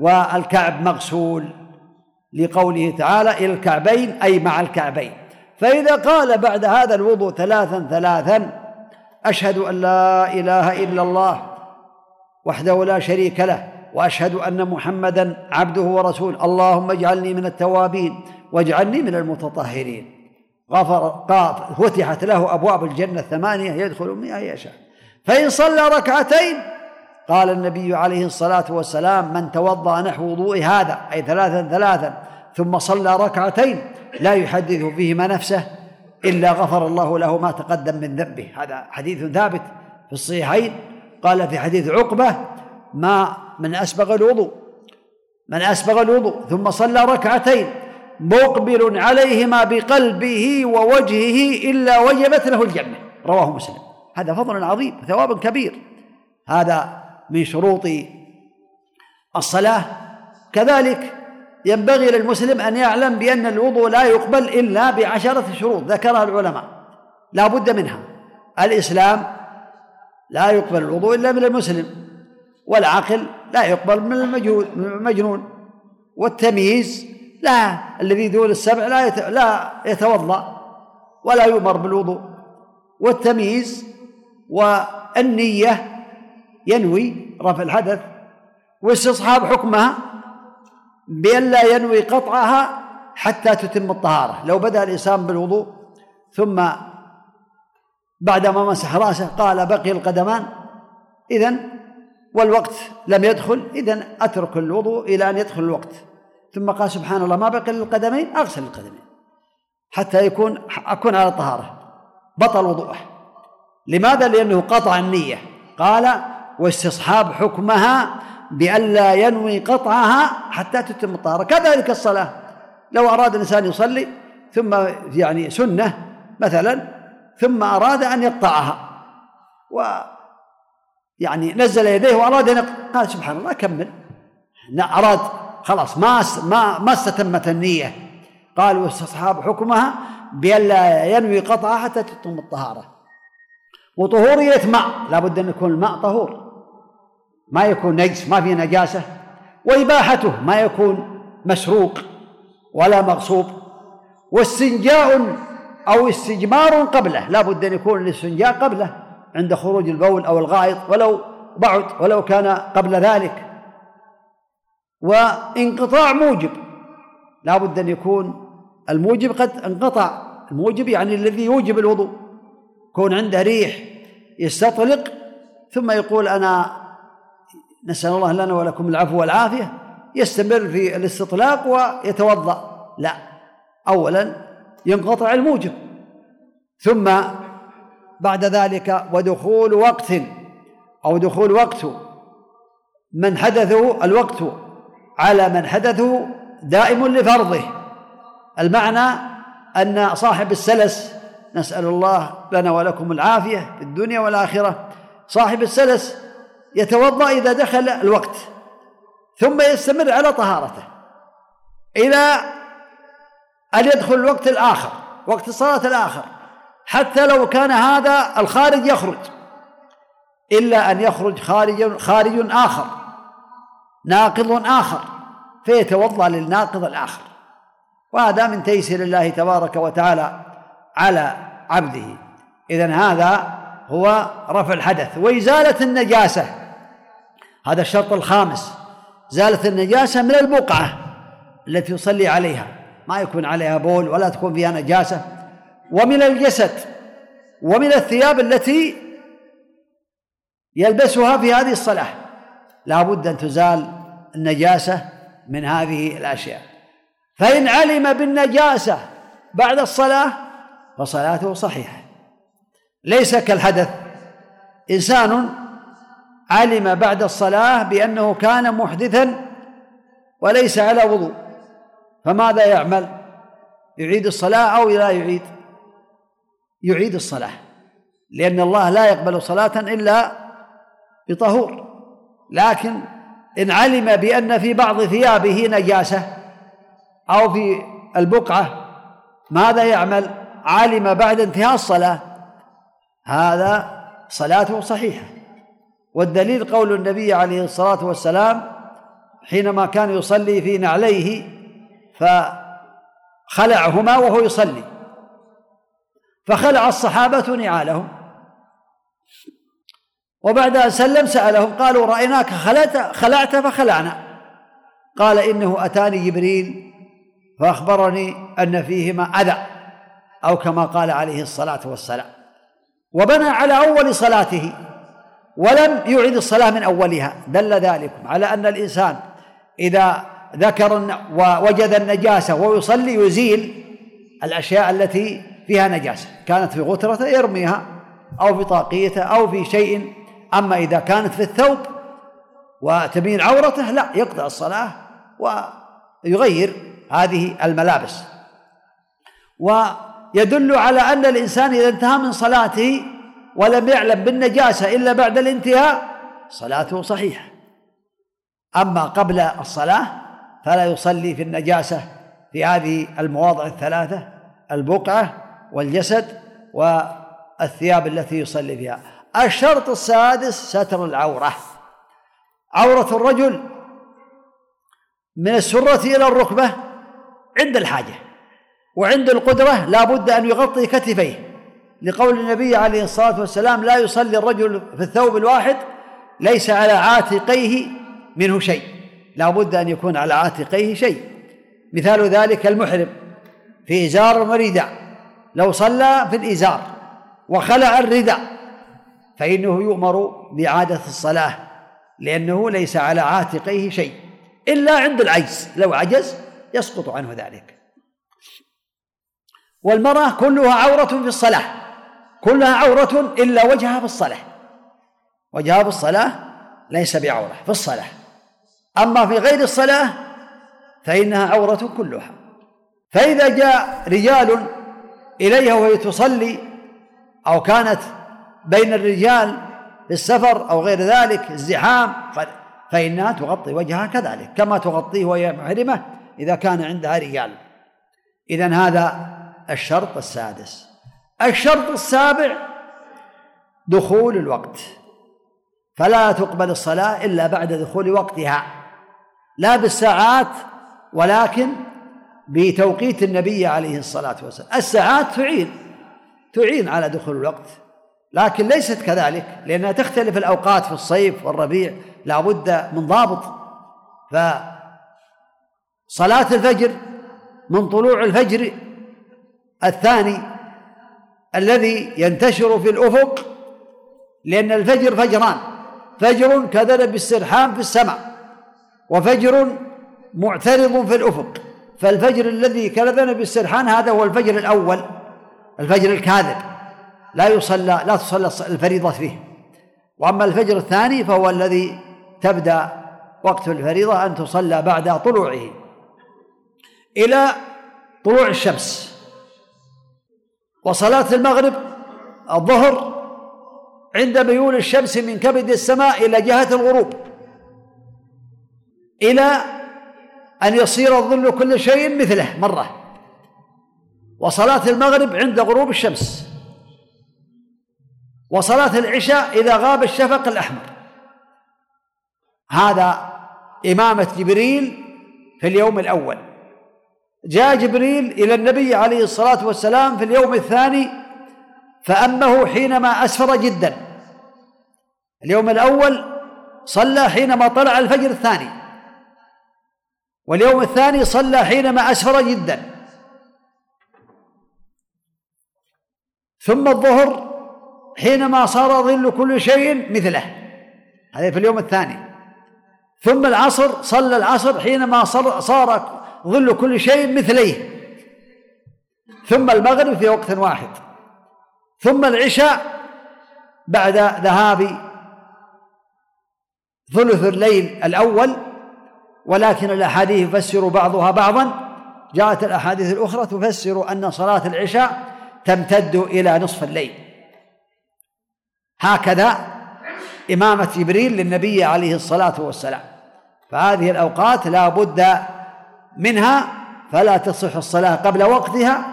والكعب مغسول لقوله تعالى إلى الكعبين أي مع الكعبين. فإذا قال بعد هذا الوضوء ثلاثا ثلاثا أشهد أن لا إله إلا الله وحده لا شريك له وأشهد أن محمدا عبده ورسوله. اللهم اجعلني من التوابين. واجعلني من المتطهرين. غفر قاف فتحت له أبواب الجنة الثمانيه يدخل منها يشاء. فإن صلى ركعتين قال النبي عليه الصلاة والسلام من توضأ نحو وضوء هذا أي ثلاثا ثلاثا ثم صلى ركعتين لا يحدث فيهما نفسه إلا غفر الله له ما تقدم من ذنبه. هذا حديث ثابت في الصحيحين. قال في حديث عقبة ما من أسبغ الوضوء. من أسبغ الوضوء ثم صلى ركعتين مقبل عليهما بقلبه ووجهه إلا وجبت له الجنة. رواه مسلم. هذا فضل عظيم وثواب كبير. هذا من شروط الصلاة. كذلك ينبغي للمسلم أن يعلم بأن الوضوء لا يقبل إلا بعشرة شروط ذكرها العلماء. لا بد منها. الإسلام لا يقبل الوضوء إلا من المسلم والعقل لا يقبل من المجنون والتمييز لا الذي ذول السبع لا لا يتوضأ ولا يؤمر بالوضوء. والتمييز والنية ينوي رفع الحدث. واستصحاب حكمها بأن لا ينوي قطعها حتى تتم الطهارة. لو بدأ الإنسان بالوضوء ثم بعدما مسح رأسه قال بقي القدمان إذن والوقت لم يدخل إذن أترك الوضوء إلى أن يدخل الوقت. ثم قال سبحان الله ما بقي للقدمين؟ أغسل القدمين. حتى يكون أكون على طهارة. بطل وضوءه. لماذا؟ لأنه قطع النية. قال واستصحاب حكمها بألا ينوي قطعها حتى تتم الطهارة. كذلك الصلاة. لو أراد الإنسان يصلي ثم يعني سنة مثلا ثم أراد أن يقطعها. و يعني نزل يديه وأراد أن قال سبحان الله كمل. أراد خلاص ما ما ما استتمت النية. قال واستصحاب حكمها بألا ينوي قطعها حتى تتم الطهارة. وطهورية ماء لابد أن يكون الماء طهور. ما يكون نجس ما فيه نجاسة. وإباحته ما يكون مسروق ولا مغصوب. واستنجاء أو استجمار قبله لا بد أن يكون الاستنجاء قبله عند خروج البول أو الغائط ولو بعد ولو كان قبل ذلك. وانقطاع موجب. لا بد أن يكون الموجب قد انقطع. الموجب يعني الذي يوجب الوضوء. يكون عنده ريح يستطلق ثم يقول أنا نسأل الله لنا ولكم العفو والعافية يستمر في الاستطلاق ويتوضأ. لا أولا ينقطع الموجب ثم بعد ذلك ودخول وقت أو دخول وقت من حدثه الوقت على من حدثه دائم لفرضه. المعنى أن صاحب السلس نسأل الله لنا ولكم العافية في الدنيا والآخرة صاحب السلس يتوضأ إذا دخل الوقت ثم يستمر على طهارته إلى أن يدخل الوقت الآخر وقت الصلاة الآخر حتى لو كان هذا الخارج يخرج إلا أن يخرج خارج خارج آخر. ناقض آخر فيتوضأ للناقض الآخر. وهذا من تيسير الله تبارك وتعالى على عبده. إذن هذا هو رفع الحدث. وإزالة النجاسة هذا الشرط الخامس. زالة النجاسة من البقعة التي يصلي عليها. ما يكون عليها بول ولا تكون فيها نجاسة. ومن الجسد ومن الثياب التي يلبسها في هذه الصلاة. لا بد أن تزال النجاسة من هذه الأشياء. فإن علم بالنجاسة بعد الصلاة فصلاته صحيحة. ليس كالحدث. إنسان علم بعد الصلاة بأنه كان محدثا وليس على وضوء. فماذا يعمل؟ يعيد الصلاة أو لا يعيد؟ يعيد الصلاة. لأن الله لا يقبل صلاة إلا بطهور. لكن إن علم بأن في بعض ثيابه نجاسة أو في البقعة ماذا يعمل؟ علم بعد انتهاء الصلاة. هذا صلاته صحيحة. والدليل قول النبي عليه الصلاة والسلام حينما كان يصلي في نعليه فخلعهما وهو يصلي. فخلع الصحابة نعالهم. وبعد أن سلم سألهم قالوا رأيناك خلعت خلعت فخلعنا. قال إنه أتاني جبريل فأخبرني أن فيهما أذى أو كما قال عليه الصلاة والسلام. وبنى على أول صلاته ولم يعد الصلاة من أولها. دل ذلك على أن الإنسان إذا ذكر ووجد النجاسة ويصلي يزيل الأشياء التي فيها نجاسة كانت في غترته يرميها أو في طاقيته أو في شيء أما إذا كانت في الثوب وتبين عورته لا يقطع الصلاة ويغير هذه الملابس. ويدل على أن الإنسان إذا انتهى من صلاته ولم يعلم بالنجاسة إلا بعد الانتهاء صلاته صحيحة. أما قبل الصلاة فلا يصلي في النجاسة في هذه المواضع الثلاثة البقعة والجسد والثياب التي يصلي فيها. الشرط السادس ستر العورة. عورة الرجل من السرة إلى الركبة عند الحاجة وعند القدرة لا بد أن يغطي كتفيه. لقول النبي عليه الصلاة والسلام لا يصلي الرجل في الثوب الواحد ليس على عاتقيه منه شيء. لا بد أن يكون على عاتقيه شيء. مثال ذلك المحرم في إزار ورداء لو صلى في الإزار وخلع الرداء فإنه يؤمر بإعادة الصلاة لأنه ليس على عاتقيه شيء إلا عند العجز لو عجز يسقط عنه ذلك. والمرأة كلها عورة في الصلاة كلها عورة إلا وجهها في الصلاة. وجهها في الصلاة ليس بعورة في الصلاة. أما في غير الصلاة فإنها عورة كلها. فإذا جاء رجال إليها وهي تصلي أو كانت بين الرجال في السفر أو غير ذلك الزحام فإنها تغطي وجهها كذلك كما تغطيه وهي محرمة إذا كان عندها رجال. إذا هذا الشرط السادس. الشرط السابع دخول الوقت. فلا تقبل الصلاة إلا بعد دخول وقتها. لا بالساعات ولكن بتوقيت النبي عليه الصلاة والسلام. الساعات تعين تعين على دخول الوقت. لكن ليست كذلك لأنها تختلف الأوقات في الصيف والربيع لا بد من ضابط. فصلاة الفجر من طلوع الفجر الثاني الذي ينتشر في الأفق لأن الفجر فجران فجر كذلك السرحان في السماء وفجر معترض في الأفق. فالفجر الذي كذب بالسرحان هذا هو الفجر الأول الفجر الكاذب. لا يصلى لا تصلى الفريضة فيه. وأما الفجر الثاني فهو الذي تبدأ وقت الفريضة أن تصلى بعد طلوعه إلى طلوع الشمس. وصلاة المغرب الظهر عند ميول الشمس من كبد السماء إلى جهة الغروب. إلى أن يصير الظل كل شيء مثله مرة. وصلاة المغرب عند غروب الشمس. وصلاة العشاء إذا غاب الشفق الأحمر. هذا إمامة جبريل في اليوم الأول. جاء جبريل إلى النبي عليه الصلاة والسلام في اليوم الثاني فأمه حينما أسفر جدا. اليوم الأول صلى حينما طلع الفجر الثاني. واليوم الثاني صلى حينما أسفر جدا. ثم الظهر حينما صار ظل كل شيء مثله. هذا في اليوم الثاني. ثم العصر صلى العصر حينما صار ظل كل شيء مثليه. ثم المغرب في وقت واحد. ثم العشاء بعد ذهاب ثلث الليل الأول. ولكن الأحاديث يفسر بعضها بعضا. جاءت الأحاديث الأخرى تفسر أن صلاة العشاء تمتد إلى نصف الليل. هكذا إمامة جبريل للنبي عليه الصلاة والسلام. فهذه الأوقات لا بد منها فلا تصح الصلاة قبل وقتها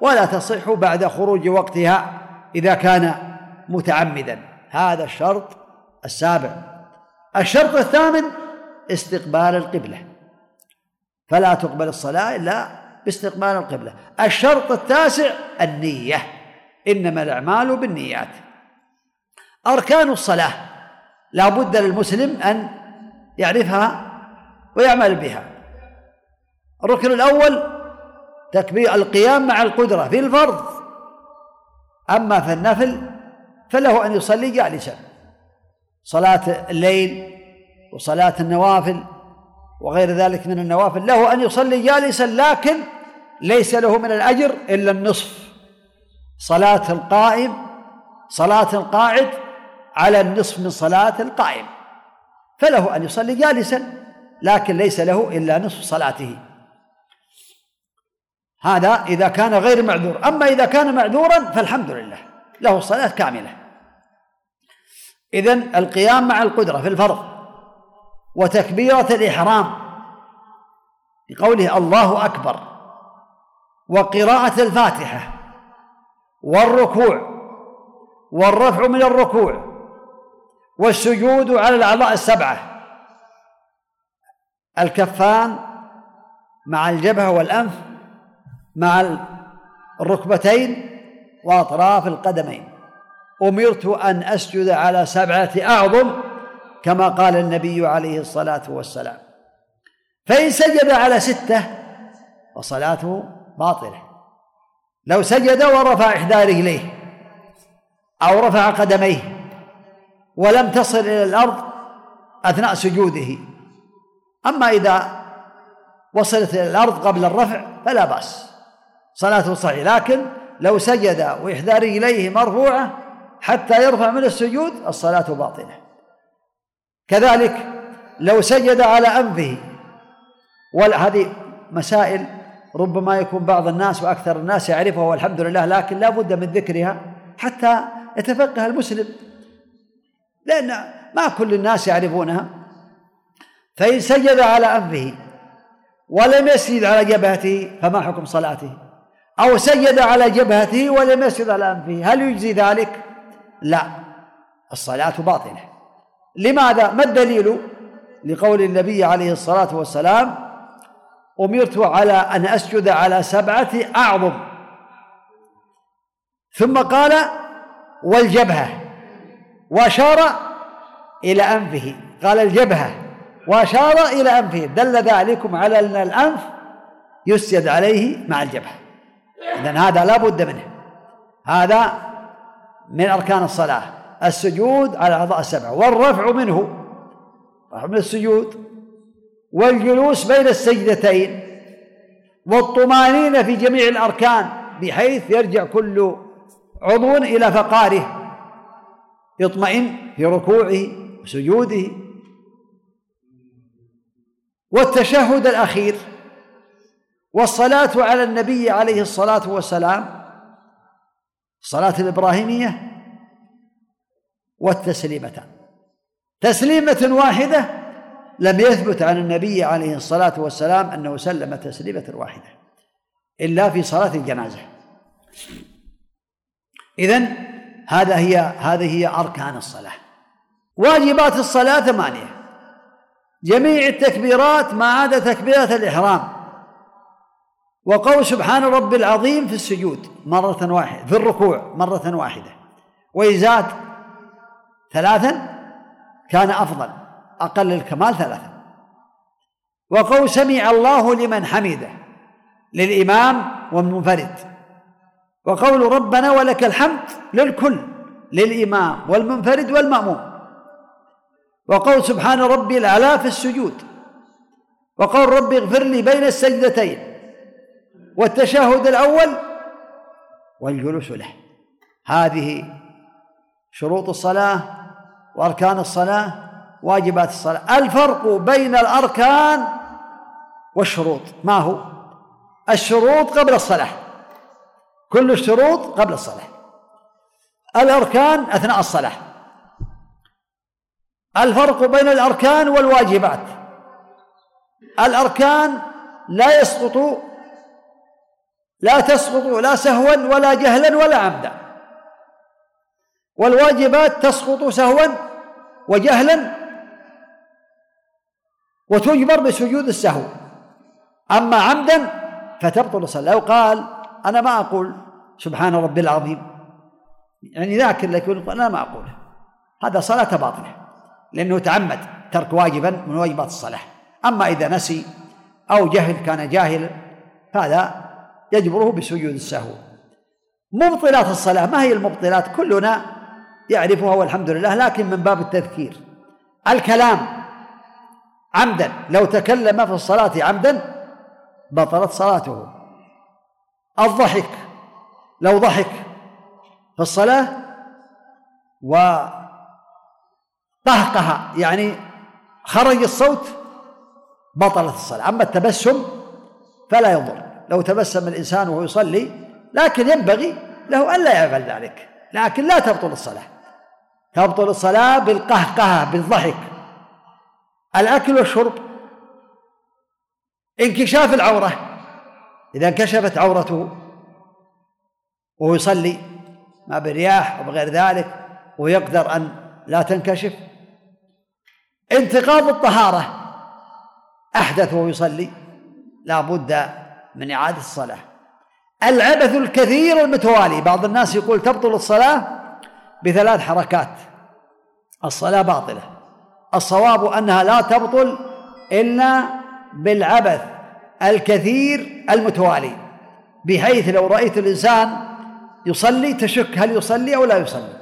ولا تصح بعد خروج وقتها إذا كان متعمدا. هذا الشرط السابع. الشرط الثامن استقبال القبلة. فلا تقبل الصلاة إلا باستقبال القبلة. الشرط التاسع النية. إنما الأعمال بالنيات. أركان الصلاة. لا بد للمسلم أن يعرفها ويعمل بها. الركن الأول تكبير القيام مع القدرة في الفرض. أما في النفل فله أن يصلي جالسا. صلاة الليل وصلاة النوافل وغير ذلك من النوافل له أن يصلي جالسا لكن ليس له من الأجر إلا النصف. صلاة القائم صلاة القاعد على النصف من صلاة القائم فله أن يصلي جالسا لكن ليس له إلا نصف صلاته. هذا إذا كان غير معذور. أما إذا كان معذورا فالحمد لله له الصلاة كاملة. إذن القيام مع القدرة في الفرض وتكبيرة الإحرام بقوله الله أكبر وقراءة الفاتحة والركوع والرفع من الركوع والسجود على الأعضاء السبعة. الكفان مع الجبهة والأنف مع الركبتين وأطراف القدمين. أمرت أن أسجد على سبعة أعظم كما قال النبي عليه الصلاة والسلام. فإن سجد على ستة فصلاته باطلة. لو سجد ورفع إحدى رجليه أو رفع قدميه ولم تصل إلى الأرض أثناء سجوده. أما إذا وصلت إلى الأرض قبل الرفع فلا بأس. صلاته صحيحة لكن لو سجد وإحدى رجليه مرفوعة حتى يرفع من السجود الصلاة باطلة. كذلك لو سجد على أنفه وهذه مسائل ربما يكون بعض الناس وأكثر الناس يعرفها والحمد لله لكن لا بد من ذكرها حتى يتفقه المسلم. لأن ما كل الناس يعرفونها فإن سجد على أنفه ولم يسجد على جبهته فما حكم صلاته أو سجد على جبهته ولم يسجد على أنفه هل يجزي ذلك؟ لا الصلاة باطلة لماذا؟ ما الدليل؟ لقول النبي عليه الصلاة والسلام أمرت على أن أسجد على سبعة أعظم ثم قال والجبهة وأشار إلى أنفه. قال الجبهة وأشار إلى أنفه. دل ذلكم على أن الأنف يسجد عليه مع الجبهة. إذن هذا لا بد منه. هذا من أركان الصلاة. السجود على الأعضاء السبعة والرفع منه. رفع من السجود. والجلوس بين السجدتين. والطمانينة في جميع الأركان بحيث يرجع كل عضو إلى فقاره. يطمئن في ركوعه وسجوده. والتشهد الأخير والصلاة على النبي عليه الصلاة والسلام الصلاة الإبراهيمية والتسليمتان. تسليمة واحدة لم يثبت عن النبي عليه الصلاة والسلام أنه سلم تسليمة واحدة إلا في صلاة الجنازة. إذن هذا هي هذه هي أركان الصلاة. واجبات الصلاة ثمانية. جميع التكبيرات ما عدا تكبيرة الإحرام. وقول سبحان رب العظيم في السجود مرة واحدة في الركوع مرة واحدة. وإن زاد ثلاثا كان أفضل أقل الكمال ثلاثا. وقول سمع الله لمن حمده للإمام والمنفرد. وقول ربنا ولك الحمد للكل للإمام والمنفرد والمأموم. وقول سبحان ربي الأعلى في السجود. وقول ربي اغفر لي بين السجدتين. والتشهد الأول والجلوس له. هذه شروط الصلاة وأركان الصلاة واجبات الصلاة. الفرق بين الأركان والشروط. ما هو؟ الشروط قبل الصلاة. كل الشروط قبل الصلاة. الأركان أثناء الصلاة. الفرق بين الأركان والواجبات. الأركان لا يسقط لا تسقط لا سهوا ولا جهلا ولا عمدا. والواجبات تسقط سهوا وجهلا وتجبر بسجود السهو. أما عمدا فتبطل الصلاة. لو قال أنا ما أقول سبحان ربي العظيم. يعني ذاكر لكن أنا ما أقوله هذا صلاة باطلة. لأنه تعمد ترك واجبا من واجبات الصلاة. أما إذا نسي أو جهل كان جاهلا هذا يجبره بسجود السهو. مبطلات الصلاة ما هي المبطلات؟ كلنا يعرفها والحمد لله لكن من باب التذكير. الكلام عمدا لو تكلم في الصلاة عمدا بطلت صلاته. الضحك لو ضحك في الصلاة وقهقه يعني خرج الصوت بطلت الصلاة. أما التبسم فلا يضر. لو تبسم الإنسان وهو يصلي لكن ينبغي له ألا يفعل ذلك لكن لا تبطل الصلاة. تبطل الصلاة بالقهقهة بالضحك. الأكل والشرب انكشاف العورة. إذا انكشفت عورته وهو يصلي ما برياح أو بغير ذلك ويقدر أن لا تنكشف. انتقاض الطهارة أحدث وهو يصلي لا بد من إعادة الصلاة. العبث الكثير المتوالي بعض الناس يقول تبطل الصلاة بثلاث حركات. الصلاة باطلة. الصواب أنها لا تبطل إلا بالعبث. الكثير المتوالي بحيث لو رأيت الإنسان يصلي تشك هل يصلي أو لا يصلي.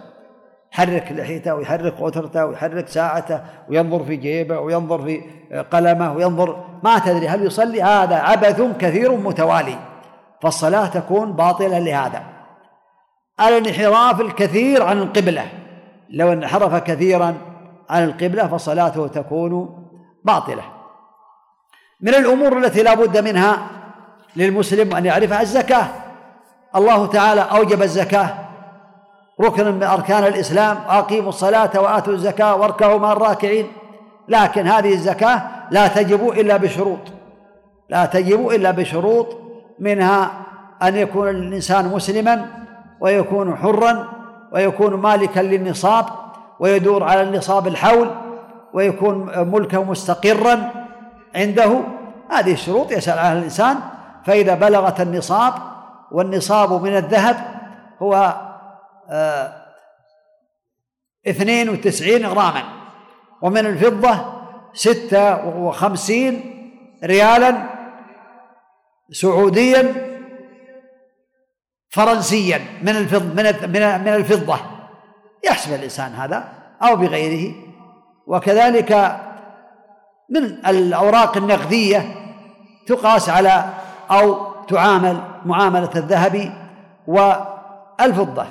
يحرك لحيته ويحرك غترته ويحرك ساعته وينظر في جيبه وينظر في قلمه وينظر ما تدري هل يصلي. هذا عبث كثير متوالي فالصلاة تكون باطلة لهذا. الانحراف الكثير عن القبلة لو انحرف كثيرا عن القبلة فصلاته تكون باطلة. من الأمور التي لا بد منها للمسلم أن يعرفها الزكاة. الله تعالى أوجب الزكاة. ركن من أركان الإسلام. أقيموا الصلاة وآتوا الزكاة واركعوا مع الراكعين. لكن هذه الزكاة لا تجب إلا بشروط. لا تجب إلا بشروط. منها أن يكون الإنسان مسلما ويكون حرا ويكون مالكا للنصاب ويدور على النصاب الحول ويكون ملكه مستقرا عنده هذه الشروط. يسأل عنها الإنسان فإذا بلغت النصاب والنصاب من الذهب هو آه، اثنين وتسعين غراما ومن الفضة ستة وخمسين ريالا سعوديا فرنسيا من الفضة من من الفضة. يحسب الإنسان هذا أو بغيره. وكذلك من الأوراق النقدية تقاس على أو تعامل معاملة الذهب والفضة.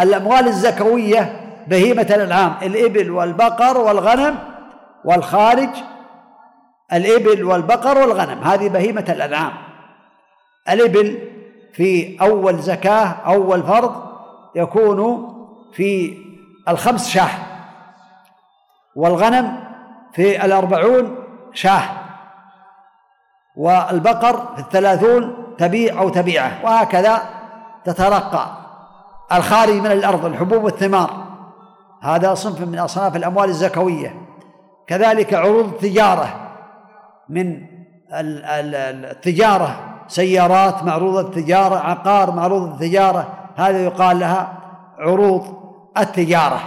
الأموال الزكوية بهيمة الأنعام الإبل والبقر والغنم والخارج الإبل والبقر والغنم هذه بهيمة الأنعام. الإبل في أول زكاة أول فرض يكون في الخمس شاه والغنم في الأربعون شاة والبقر في الثلاثون تبيع أو تبيعة وهكذا تترقى. الخارج من الأرض الحبوب والثمار هذا صنف من أصناف الأموال الزكوية. كذلك عروض التجارة من التجارة سيارات معروضة التجارة عقار معروض التجارة هذا يقال لها عروض التجارة.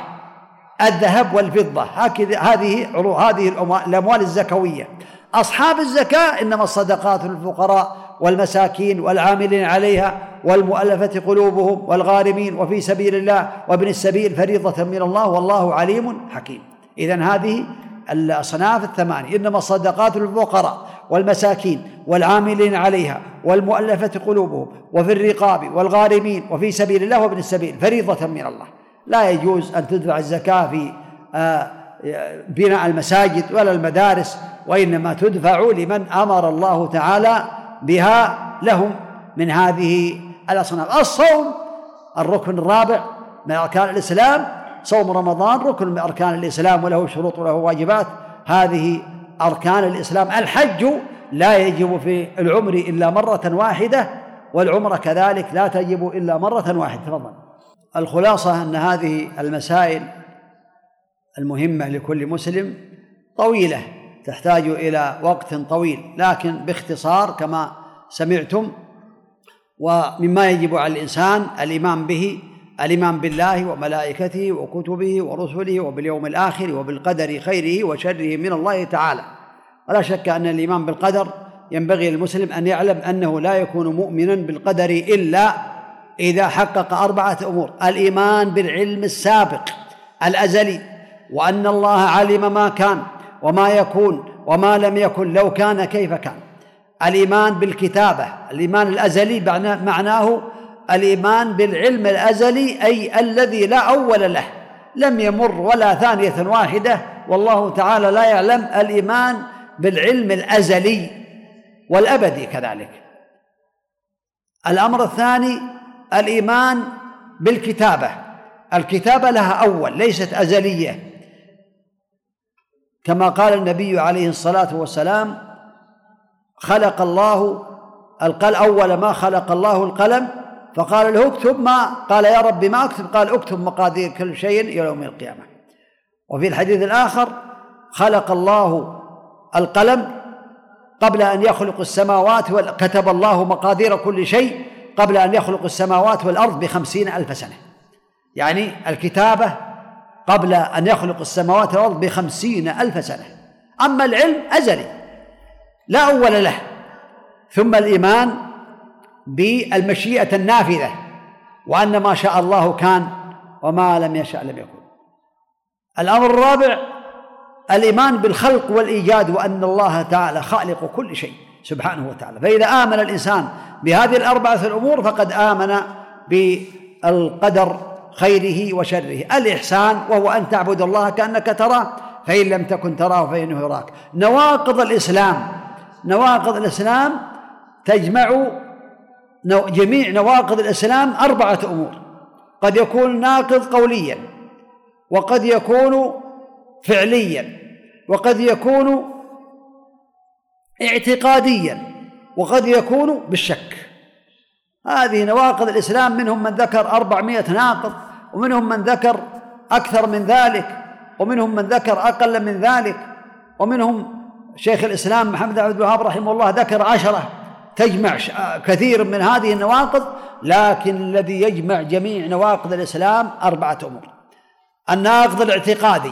الذهب والفضة. هكذا هذه هذه الأموال الزكوية. أصحاب الزكاة إنما الصدقات للفقراء والمساكين والعاملين عليها والمؤلفة قلوبهم والغارمين وفي سبيل الله وابن السبيل فريضة من الله والله عليم حكيم. إذا هذه الأصناف الثمانية. إنما الصدقات للفقراء والمساكين والعاملين عليها والمؤلفة قلوبهم وفي الرقاب والغارمين وفي سبيل الله وابن السبيل فريضة من الله. لا يجوز أن تدفع الزكاة في آه، بناء المساجد ولا المدارس وإنما تدفع لمن أمر الله تعالى بها لهم من هذه الأصناف. الصوم الركن الرابع من أركان الإسلام. صوم رمضان ركن من أركان الإسلام وله شروط وله واجبات. هذه أركان الإسلام. الحج لا يجب في العمر إلا مرة واحدة والعمرة كذلك لا تجب إلا مرة واحدة. تفضل. الخلاصة أن هذه المسائل المهمة لكل مسلم طويلة تحتاج إلى وقت طويل لكن باختصار كما سمعتم ومما يجب على الإنسان الإيمان به الإيمان بالله وملائكته وكتبه ورسله وباليوم الآخر وبالقدر خيره وشره من الله تعالى. ولا شك أن الإيمان بالقدر ينبغي للمسلم أن يعلم أنه لا يكون مؤمنا بالقدر إلا إذا حقق أربعة أمور. الإيمان بالعلم السابق الأزلي وأن الله علم ما كان وما يكون وما لم يكن لو كان كيف كان. الإيمان بالكتابة الإيمان الأزلي معناه الإيمان بالعلم الأزلي أي الذي لا أول له لم يمر ولا ثانية واحدة. والله تعالى لا يعلم الإيمان بالعلم الأزلي والأبدي كذلك. الأمر الثاني الإيمان بالكتابة. الكتابة لها أول ليست أزلية. كما قال النبي عليه الصلاة والسلام خلق الله القل أول ما خلق الله القلم فقال له اكتب ما قال يا رب ما أكتب قال اكتب مقادير كل شيء إلى يوم القيامة. وفي الحديث الآخر خلق الله القلم قبل أن يخلق السماوات كتب الله مقادير كل شيء قبل أن يخلق السماوات والأرض بخمسين ألف سنة. يعني الكتابة قبل أن يخلق السماوات والأرض بخمسين ألف سنة. أما العلم أزلي لا أول له. ثم الإيمان بالمشيئة النافذة وأن ما شاء الله كان وما لم يشأ لم يكن. الأمر الرابع الإيمان بالخلق والإيجاد وأن الله تعالى خالق كل شيء. سبحانه وتعالى. فإذا آمن الإنسان بهذه الأربعة الأمور فقد آمن بالقدر خيره وشره. الإحسان وهو أن تعبد الله كأنك تراه فإن لم تكن تراه فإنه يراك. نواقض الإسلام نواقض الإسلام تجمع جميع نواقض الإسلام أربعة أمور. قد يكون ناقض قوليا وقد يكون فعليا وقد يكون اعتقاديا وقد يكون بالشك. هذه نواقض الإسلام منهم من ذكر أربعمائة ناقض ومنهم من ذكر أكثر من ذلك ومنهم من ذكر أقل من ذلك ومنهم شيخ الإسلام محمد عبد الوهاب رحمه الله ذكر عشرة تجمع كثير من هذه النواقض لكن الذي يجمع جميع نواقض الإسلام أربعة أمور. الناقض الاعتقادي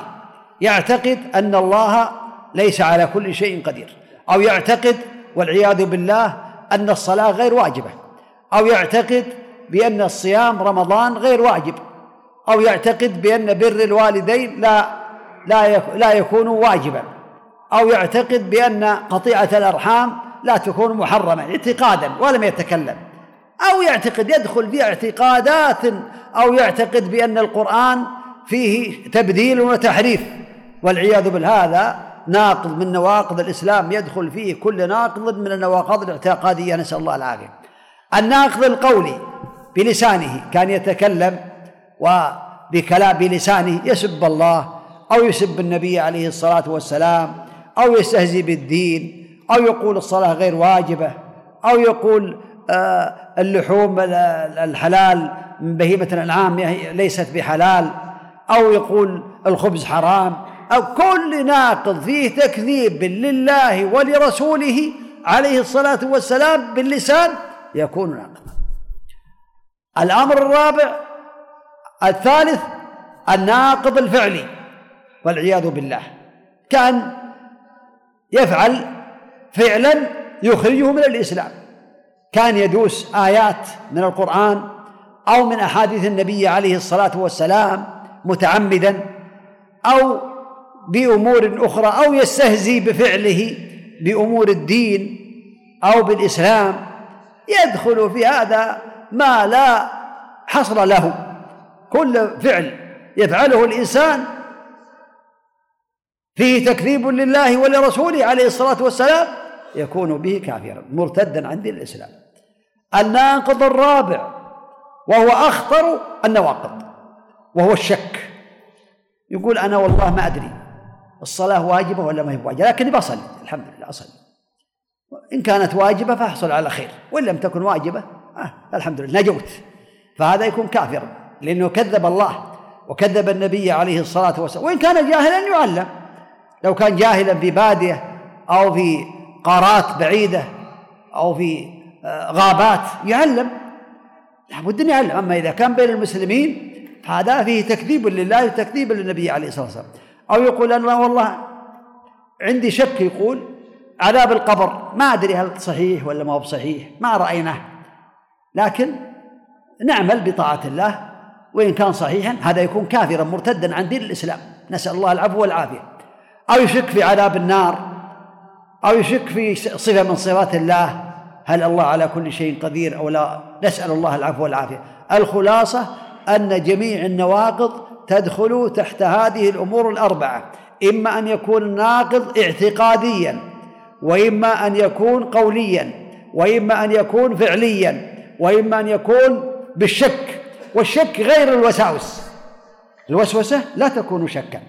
يعتقد أن الله ليس على كل شيء قدير. أو يعتقد والعياذ بالله أن الصلاة غير واجبة أو يعتقد بأن الصيام رمضان غير واجب أو يعتقد بأن بر الوالدين لا لا لا يكون واجبا أو يعتقد بأن قطيعة الأرحام لا تكون محرمة اعتقادا ولم يتكلم أو يعتقد يدخل في اعتقادات أو يعتقد بأن القرآن فيه تبديل وتحريف والعياذ بالله هذا ناقض من نواقض الإسلام يدخل فيه كل ناقض من النواقض الاعتقادية. نسأل الله العافية. الناقض القولي بلسانه كان يتكلم وبكلام بلسانه يسب الله أو يسب النبي عليه الصلاة والسلام أو يستهزي بالدين أو يقول الصلاة غير واجبة أو يقول آه، اللحوم الحلال من بهيمة الأنعام ليست بحلال أو يقول الخبز حرام. كل ناقض فيه تكذيب لله ولرسوله عليه الصلاة والسلام باللسان يكون ناقضا. الأمر الرابع الثالث الناقض الفعلي والعياذ بالله. كان يفعل فعلا يخرجه من الإسلام. كان يدوس آيات من القرآن أو من أحاديث النبي عليه الصلاة والسلام متعمدا أو بأمور أخرى أو يستهزي بفعله بأمور الدين أو بالإسلام يدخل في هذا ما لا حصر له. كل فعل يفعله الإنسان فيه تكذيب لله ولرسوله عليه الصلاة والسلام يكون به كافرا مرتدا عن دين الإسلام. الناقض الرابع وهو أخطر النواقض وهو الشك. يقول أنا والله ما أدري الصلاة واجبة ولا ما هي واجبة لكني بصلي الحمد لله أصلي. إن كانت واجبة فأحصل على خير وإن لم تكن واجبة آه الحمد لله نجوت. فهذا يكون كافرا لأنه كذب الله وكذب النبي عليه الصلاة والسلام. وإن كان جاهلا يعلم. لو كان جاهلا في بادية أو في قارات بعيدة أو في آه، غابات يعلم. لابد أن يعلم. أما إذا كان بين المسلمين هذا فيه تكذيب لله وتكذيب للنبي عليه الصلاة والسلام. أو يقول أنا والله عندي شك يقول عذاب القبر. ما أدري هل صحيح ولا ما هو بصحيح ما رأيناه. لكن نعمل بطاعة الله وإن كان صحيحا هذا يكون كافرا مرتدا عن دين الإسلام. نسأل الله العفو والعافية. أو يشك في عذاب النار أو يشك في صفة من صفات الله. هل الله على كل شيء قدير أو لا؟ نسأل الله العفو والعافية. الخلاصة أن جميع النواقض تدخل تحت هذه الأمور الأربعة. إما أن يكون ناقض اعتقاديا وإما أن يكون قوليا وإما أن يكون فعليا وإما أن يكون بالشك. والشك غير الوساوس. الوسوسة لا تكون شكا.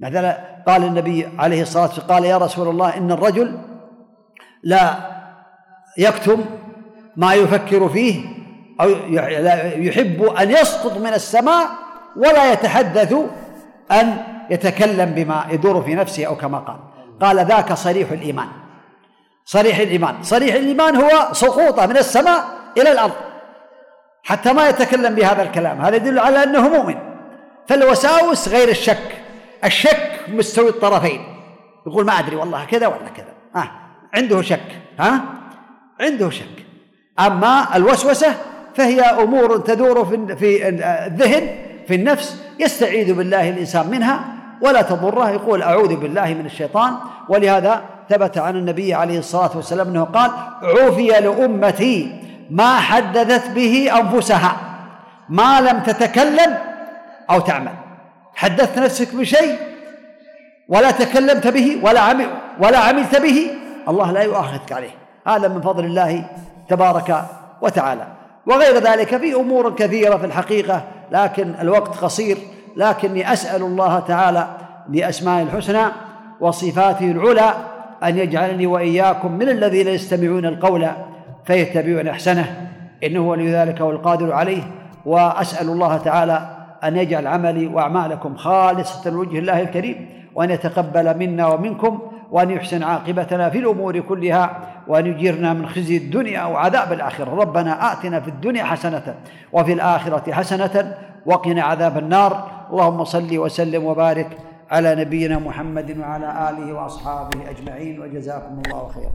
مثلا قال النبي عليه الصلاة والسلام قال يا رسول الله إن الرجل لا يكتم ما يفكر فيه أو يحب أن يسقط من السماء ولا يتحدث أن يتكلم بما يدور في نفسه أو كما قال. قال ذاك صريح الإيمان. صريح الإيمان. صريح الإيمان هو سقوطه من السماء إلى الأرض. حتى ما يتكلم بهذا الكلام. هذا يدل على أنه مؤمن. فالوساوس غير الشك. الشك مستوي الطرفين. يقول ما أدري والله كذا ولا كذا. آه عنده شك. ها؟ عنده شك. أما الوسوسة فهي أمور تدور في الذهن في النفس يستعيذ بالله الإنسان منها ولا تضره. يقول أعوذ بالله من الشيطان. ولهذا ثبت عن النبي عليه الصلاة والسلام أنه قال عوفي لأمتي ما حدثت به أنفسها ما لم تتكلم أو تعمل. حدثت نفسك بشيء ولا تكلمت به ولا عمل ولا عملت به الله لا يؤاخذك عليه. هذا من فضل الله تبارك وتعالى. وغير ذلك في أمور كثيرة في الحقيقة لكن الوقت قصير. لكني أسأل الله تعالى بأسماء الحسنى وصفاته العلى أن يجعلني وإياكم من الذين يستمعون القول فيتبعون أحسنه. إنه ولي ذلك والقادر عليه. وأسأل الله تعالى أن يجعل عملي وأعمالكم خالصة لوجه الله الكريم وأن يتقبل منا ومنكم وأن يحسن عاقبتنا في الأمور كلها وأن يجيرنا من خزي الدنيا وعذاب الآخرة. ربنا آتنا في الدنيا حسنة وفي الآخرة حسنة وقنا عذاب النار. اللهم صل وسلم وبارك على نبينا محمد وعلى آله وأصحابه أجمعين. وجزاكم الله خيرا.